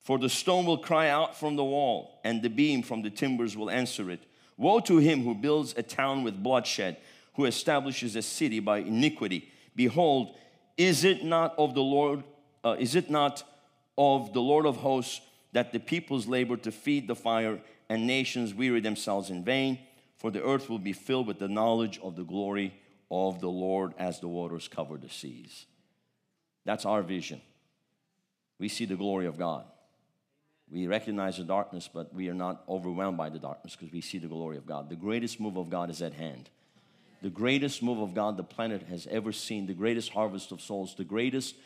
For the stone will cry out from the wall, and the beam from the timbers will answer it. Woe to him who builds a town with bloodshed, who establishes a city by iniquity. Behold, is it not of the Lord, uh, is it not of the Lord of hosts that the peoples labor to feed the fire and nations weary themselves in vain? For the earth will be filled with the knowledge of the glory of the Lord as the waters cover the seas. That's our vision. We see the glory of God. We recognize the darkness, but we are not overwhelmed by the darkness because we see the glory of God. The greatest move of God is at hand. The greatest move of God the planet has ever seen, the greatest harvest of souls, the greatest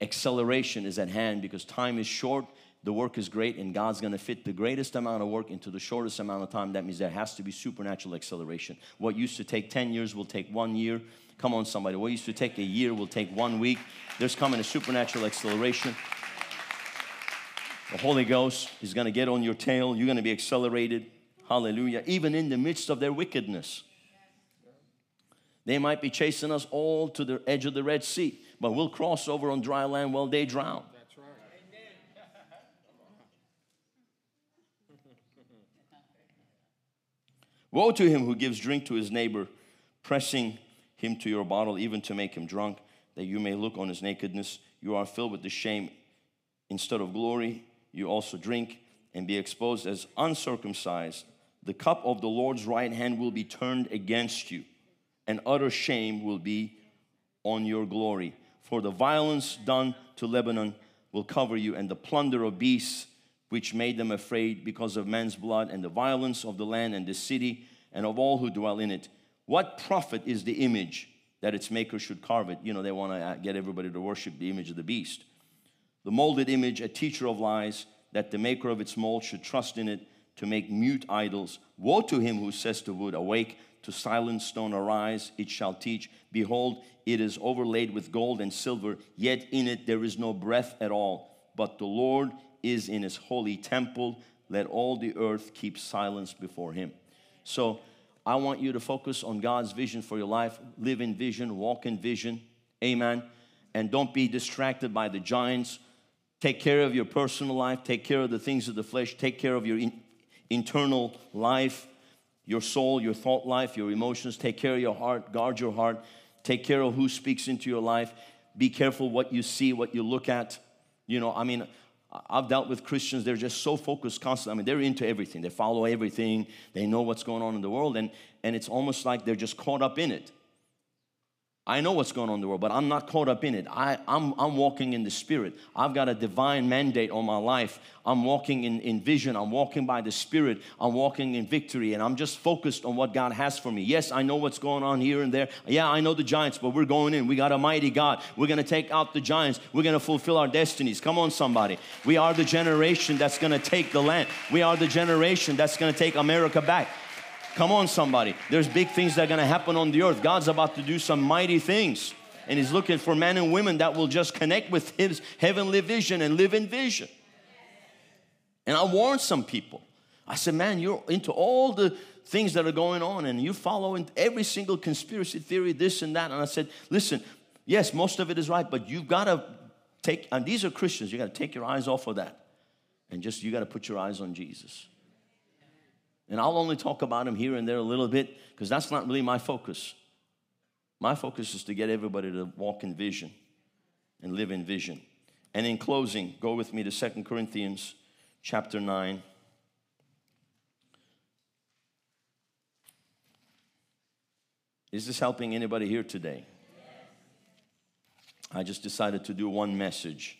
acceleration is at hand because time is short, the work is great, and God's gonna fit the greatest amount of work into the shortest amount of time. That means there has to be supernatural acceleration. What used to take 10 years will take one year. Come on, somebody. What used to take a year will take one week. There's coming a supernatural acceleration. The Holy Ghost is going to get on your tail. You're going to be accelerated. Hallelujah. Even in the midst of their wickedness. They might be chasing us all to the edge of the Red Sea, but we'll cross over on dry land while they drown. That's right. Woe to him who gives drink to his neighbor, pressing him to your bottle, even to make him drunk, that you may look on his nakedness. You are filled with the shame instead of glory you also drink and be exposed as uncircumcised, the cup of the Lord's right hand will be turned against you, and utter shame will be on your glory. For the violence done to Lebanon will cover you, and the plunder of beasts which made them afraid because of man's blood, and the violence of the land and the city, and of all who dwell in it. What profit is the image that its maker should carve it? You know, they want to get everybody to worship the image of the beast the molded image, a teacher of lies, that the maker of its mold should trust in it to make mute idols. Woe to him who says to wood, Awake, to silent stone, arise, it shall teach. Behold, it is overlaid with gold and silver, yet in it there is no breath at all. But the Lord is in his holy temple. Let all the earth keep silence before him. So I want you to focus on God's vision for your life. Live in vision, walk in vision. Amen. And don't be distracted by the giants Take care of your personal life, take care of the things of the flesh, take care of your in, internal life, your soul, your thought life, your emotions. Take care of your heart, guard your heart, take care of who speaks into your life. Be careful what you see, what you look at. You know, I mean, I've dealt with Christians, they're just so focused constantly. I mean, they're into everything, they follow everything, they know what's going on in the world, and, and it's almost like they're just caught up in it. I know what's going on in the world, but I'm not caught up in it. I, I'm, I'm walking in the Spirit. I've got a divine mandate on my life. I'm walking in, in vision. I'm walking by the Spirit. I'm walking in victory, and I'm just focused on what God has for me. Yes, I know what's going on here and there. Yeah, I know the giants, but we're going in. We got a mighty God. We're going to take out the giants. We're going to fulfill our destinies. Come on, somebody. We are the generation that's going to take the land. We are the generation that's going to take America back. Come on, somebody. There's big things that are going to happen on the earth. God's about to do some mighty things. And He's looking for men and women that will just connect with His heavenly vision and live in vision. And I warned some people. I said, man, you're into all the things that are going on and you follow every single conspiracy theory, this and that. And I said, listen, yes, most of it is right, but you've got to take, and these are Christians, you got to take your eyes off of that. And just, you got to put your eyes on Jesus. And I'll only talk about him here and there a little bit because that's not really my focus. My focus is to get everybody to walk in vision and live in vision. And in closing, go with me to Second Corinthians chapter 9. Is this helping anybody here today? I just decided to do one message.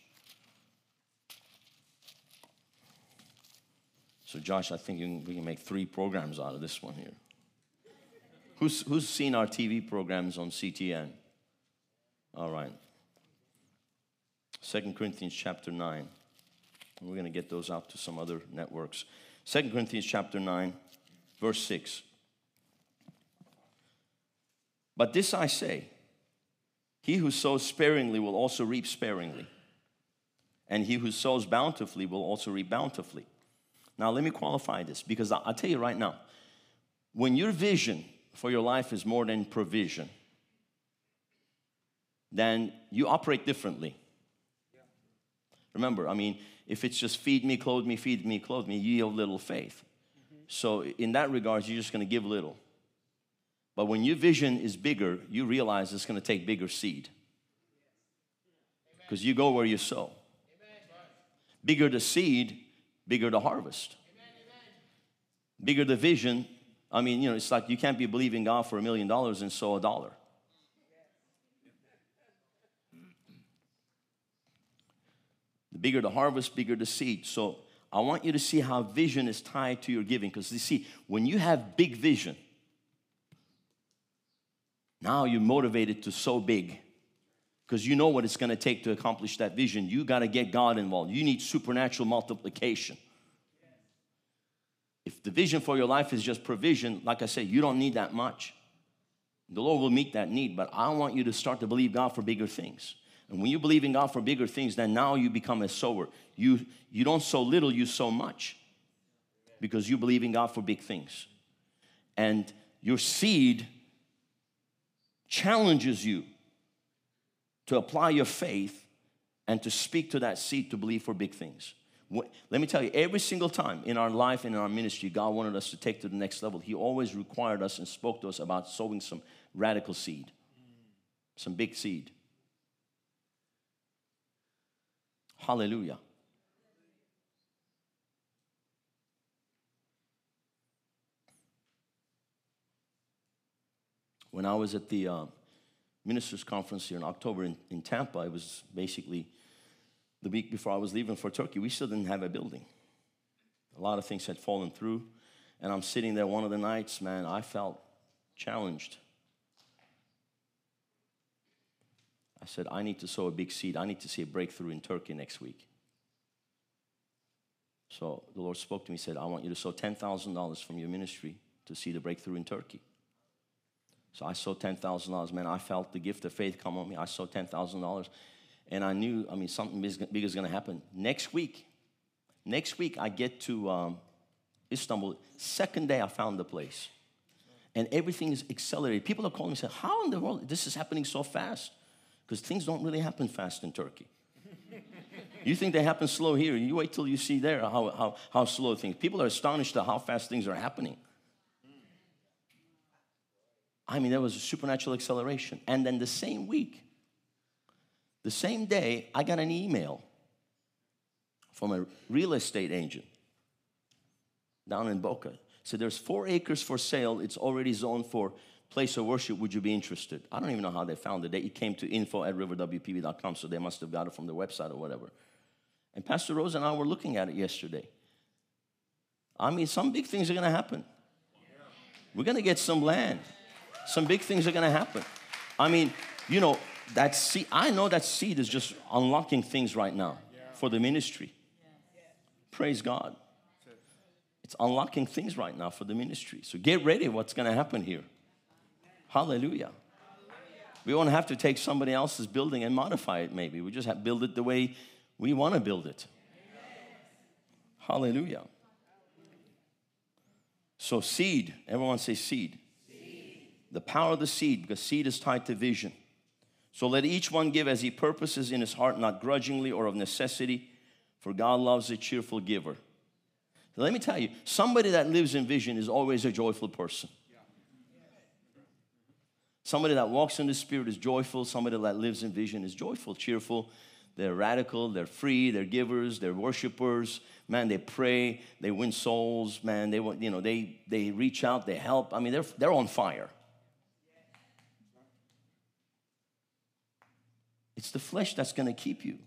So, Josh, I think we can make three programs out of this one here. Who's, who's seen our TV programs on CTN? All right. Second Corinthians chapter 9. We're going to get those out to some other networks. Second Corinthians chapter 9, verse 6. But this I say he who sows sparingly will also reap sparingly, and he who sows bountifully will also reap bountifully. Now, let me qualify this because I'll tell you right now when your vision for your life is more than provision, then you operate differently. Remember, I mean, if it's just feed me, clothe me, feed me, clothe me, you yield little faith. So, in that regard, you're just going to give little. But when your vision is bigger, you realize it's going to take bigger seed. Because you go where you sow. Bigger the seed, bigger the harvest. Bigger the vision. I mean, you know, it's like you can't be believing God for a million dollars and sow a dollar. The bigger the harvest, bigger the seed. So I want you to see how vision is tied to your giving. Because you see, when you have big vision, now you're motivated to sow big because you know what it's going to take to accomplish that vision. You got to get God involved. You need supernatural multiplication. If the vision for your life is just provision, like I said, you don't need that much. The Lord will meet that need, but I want you to start to believe God for bigger things. And when you believe in God for bigger things, then now you become a sower. You, you don't sow little, you sow much because you believe in God for big things. And your seed challenges you to apply your faith and to speak to that seed to believe for big things. Let me tell you, every single time in our life and in our ministry, God wanted us to take to the next level. He always required us and spoke to us about sowing some radical seed, some big seed. Hallelujah. When I was at the uh, ministers' conference here in October in, in Tampa, it was basically the week before I was leaving for Turkey. We still didn't have a building. A lot of things had fallen through. And I'm sitting there one of the nights, man, I felt challenged. I said, I need to sow a big seed. I need to see a breakthrough in Turkey next week. So the Lord spoke to me, said, I want you to sow $10,000 from your ministry to see the breakthrough in Turkey. So I sold $10,000. Man, I felt the gift of faith come on me. I sold $10,000. And I knew, I mean, something big is going to happen. Next week, next week, I get to um, Istanbul. Second day, I found the place. And everything is accelerated. People are calling me and saying, How in the world? This is happening so fast. Because things don't really happen fast in Turkey. you think they happen slow here. You wait till you see there how, how, how slow things. People are astonished at how fast things are happening. I mean, there was a supernatural acceleration. And then the same week, the same day, I got an email from a real estate agent down in Boca. So there's four acres for sale. It's already zoned for place of worship. Would you be interested? I don't even know how they found it. It came to info at riverwpb.com, so they must have got it from the website or whatever. And Pastor Rose and I were looking at it yesterday. I mean, some big things are going to happen. We're going to get some land some big things are going to happen. I mean, you know, that seed, I know that seed is just unlocking things right now for the ministry. Praise God. It's unlocking things right now for the ministry. So get ready what's going to happen here. Hallelujah. We won't have to take somebody else's building and modify it maybe. We just have build it the way we want to build it. Hallelujah. So seed, everyone say seed the power of the seed, because seed is tied to vision. So let each one give as he purposes in his heart, not grudgingly or of necessity, for God loves a cheerful giver. let me tell you, somebody that lives in vision is always a joyful person. Somebody that walks in the Spirit is joyful. Somebody that lives in vision is joyful, cheerful. they're radical, they're free, they're givers, they're worshipers. Man, they pray, they win souls, man, they you know, they they reach out, they help. I mean, they're they're on fire. It's the flesh that's going to keep you.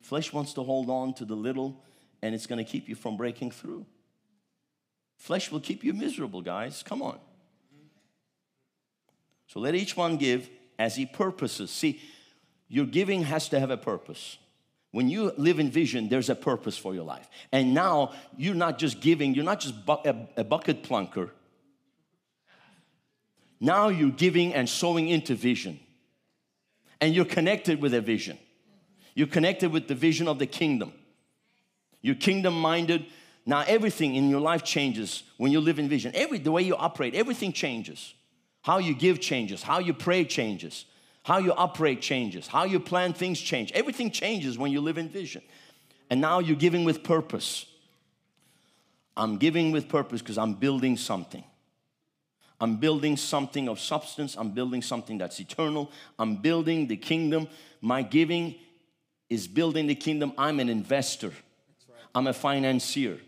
Flesh wants to hold on to the little and it's going to keep you from breaking through. Flesh will keep you miserable, guys. Come on. So let each one give as he purposes. See, your giving has to have a purpose. When you live in vision, there's a purpose for your life. And now you're not just giving, you're not just bu- a, a bucket plunker. Now you're giving and sowing into vision. And you're connected with a vision. You're connected with the vision of the kingdom. You're kingdom minded. Now everything in your life changes when you live in vision. Every the way you operate, everything changes. How you give changes, how you pray changes, how you operate changes, how you plan things change. Everything changes when you live in vision. And now you're giving with purpose. I'm giving with purpose because I'm building something. I'm building something of substance. I'm building something that's eternal. I'm building the kingdom. My giving is building the kingdom. I'm an investor. I'm a financier.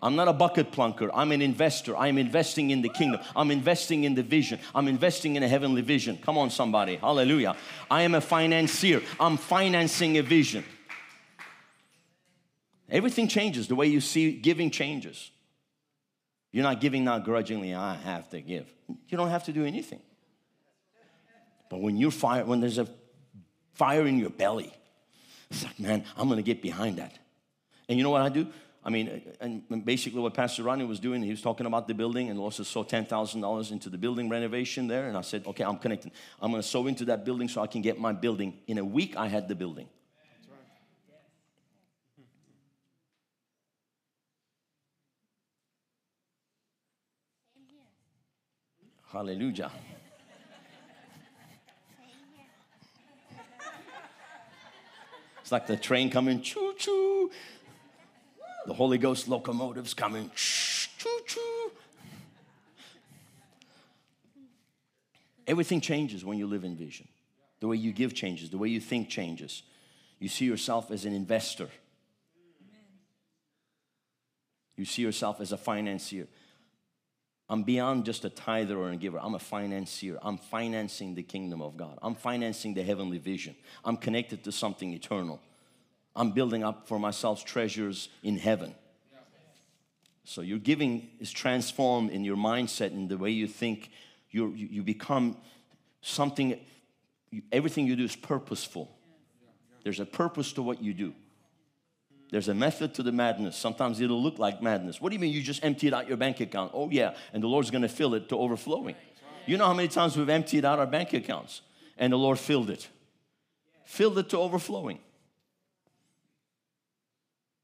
I'm not a bucket plunker. I'm an investor. I'm investing in the kingdom. I'm investing in the vision. I'm investing in a heavenly vision. Come on, somebody. Hallelujah. I am a financier. I'm financing a vision. Everything changes. The way you see giving changes. You're not giving now grudgingly, I have to give. You don't have to do anything. But when you're fire, when there's a fire in your belly, it's like, man, I'm gonna get behind that. And you know what I do? I mean, and basically what Pastor Ronnie was doing, he was talking about the building and also saw $10,000 into the building renovation there. And I said, okay, I'm connecting. I'm going to sow into that building so I can get my building. In a week, I had the building. Hallelujah. It's like the train coming, choo choo. The Holy Ghost locomotives coming, choo choo. Everything changes when you live in vision. The way you give changes, the way you think changes. You see yourself as an investor. You see yourself as a financier. I'm beyond just a tither or a giver. I'm a financier. I'm financing the kingdom of God. I'm financing the heavenly vision. I'm connected to something eternal. I'm building up for myself treasures in heaven. So your giving is transformed in your mindset and the way you think. you you become something, everything you do is purposeful. There's a purpose to what you do. There's a method to the madness. Sometimes it'll look like madness. What do you mean you just emptied out your bank account? Oh, yeah, and the Lord's gonna fill it to overflowing. You know how many times we've emptied out our bank accounts and the Lord filled it? Filled it to overflowing.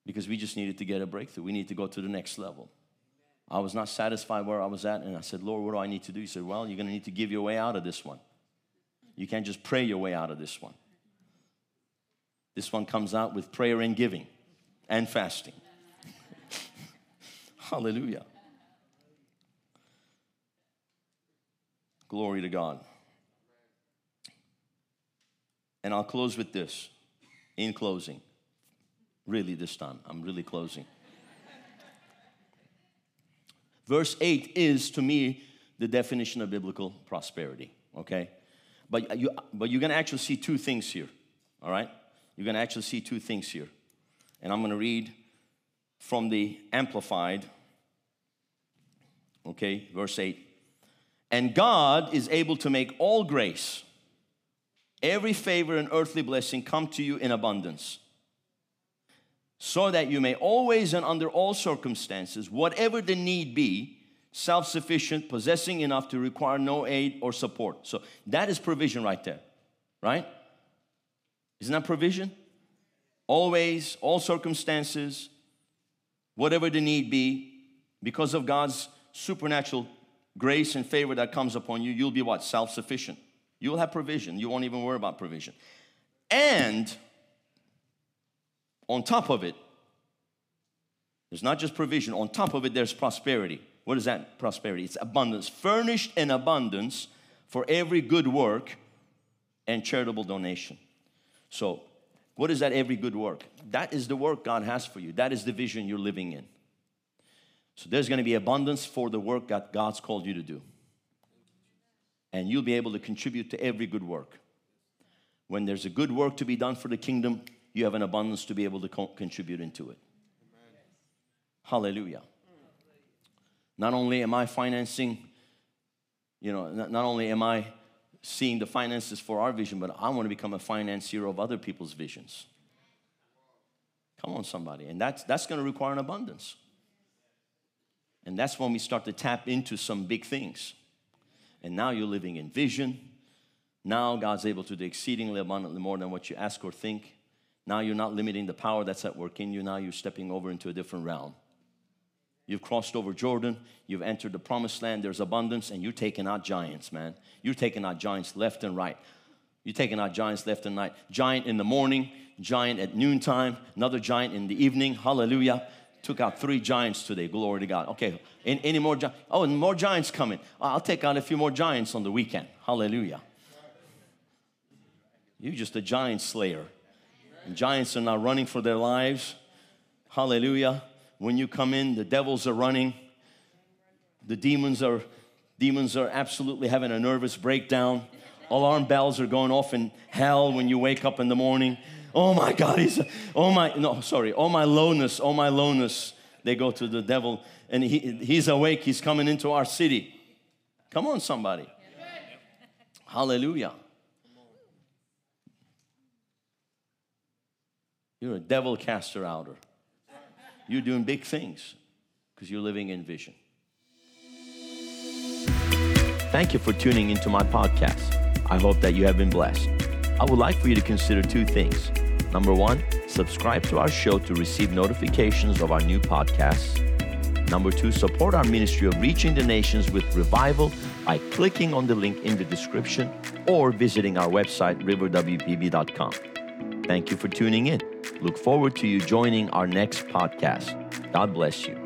Because we just needed to get a breakthrough. We need to go to the next level. I was not satisfied where I was at, and I said, Lord, what do I need to do? He said, Well, you're gonna need to give your way out of this one. You can't just pray your way out of this one. This one comes out with prayer and giving and fasting. Hallelujah. Glory to God. And I'll close with this in closing. Really, this time, I'm really closing. Verse 8 is to me the definition of biblical prosperity, okay? But, you, but you're gonna actually see two things here, all right? You're gonna actually see two things here. And I'm going to read from the Amplified, okay, verse 8. And God is able to make all grace, every favor and earthly blessing come to you in abundance, so that you may always and under all circumstances, whatever the need be, self sufficient, possessing enough to require no aid or support. So that is provision right there, right? Isn't that provision? Always, all circumstances, whatever the need be, because of God's supernatural grace and favor that comes upon you, you'll be what? Self sufficient. You'll have provision. You won't even worry about provision. And on top of it, there's not just provision, on top of it, there's prosperity. What is that prosperity? It's abundance, furnished in abundance for every good work and charitable donation. So What is that every good work? That is the work God has for you. That is the vision you're living in. So there's going to be abundance for the work that God's called you to do. And you'll be able to contribute to every good work. When there's a good work to be done for the kingdom, you have an abundance to be able to co- contribute into it. Amen. Hallelujah. Not only am I financing, you know, not, not only am I seeing the finances for our vision, but I want to become a financier of other people's visions. Come on, somebody. And that's, that's going to require an abundance. And that's when we start to tap into some big things. And now you're living in vision. Now God's able to do exceedingly abundantly more than what you ask or think. Now you're not limiting the power that's at work in you. Now you're stepping over into a different realm. You've crossed over Jordan. You've entered the promised land. There's abundance, and you're taking out giants, man. You're taking out giants left and right. You're taking out giants left and right. Giant in the morning, giant at noontime, another giant in the evening. Hallelujah. Took out three giants today. Glory to God. Okay, any, any more? giants? oh, and more giants coming. I'll take out a few more giants on the weekend. Hallelujah. You're just a giant slayer. And giants are not running for their lives. Hallelujah when you come in, the devils are running. The demons are demons are absolutely having a nervous breakdown. Alarm bells are going off in hell when you wake up in the morning. Oh my God, he's oh my no, sorry, oh my lowness, oh my lowness. They go to the devil and he, he's awake, he's coming into our city. Come on, somebody. Hallelujah. You're a devil caster outer. You're doing big things because you're living in vision. Thank you for tuning into my podcast. I hope that you have been blessed. I would like for you to consider two things. Number one, subscribe to our show to receive notifications of our new podcasts. Number two, support our ministry of reaching the nations with revival by clicking on the link in the description or visiting our website, riverwpb.com. Thank you for tuning in. Look forward to you joining our next podcast. God bless you.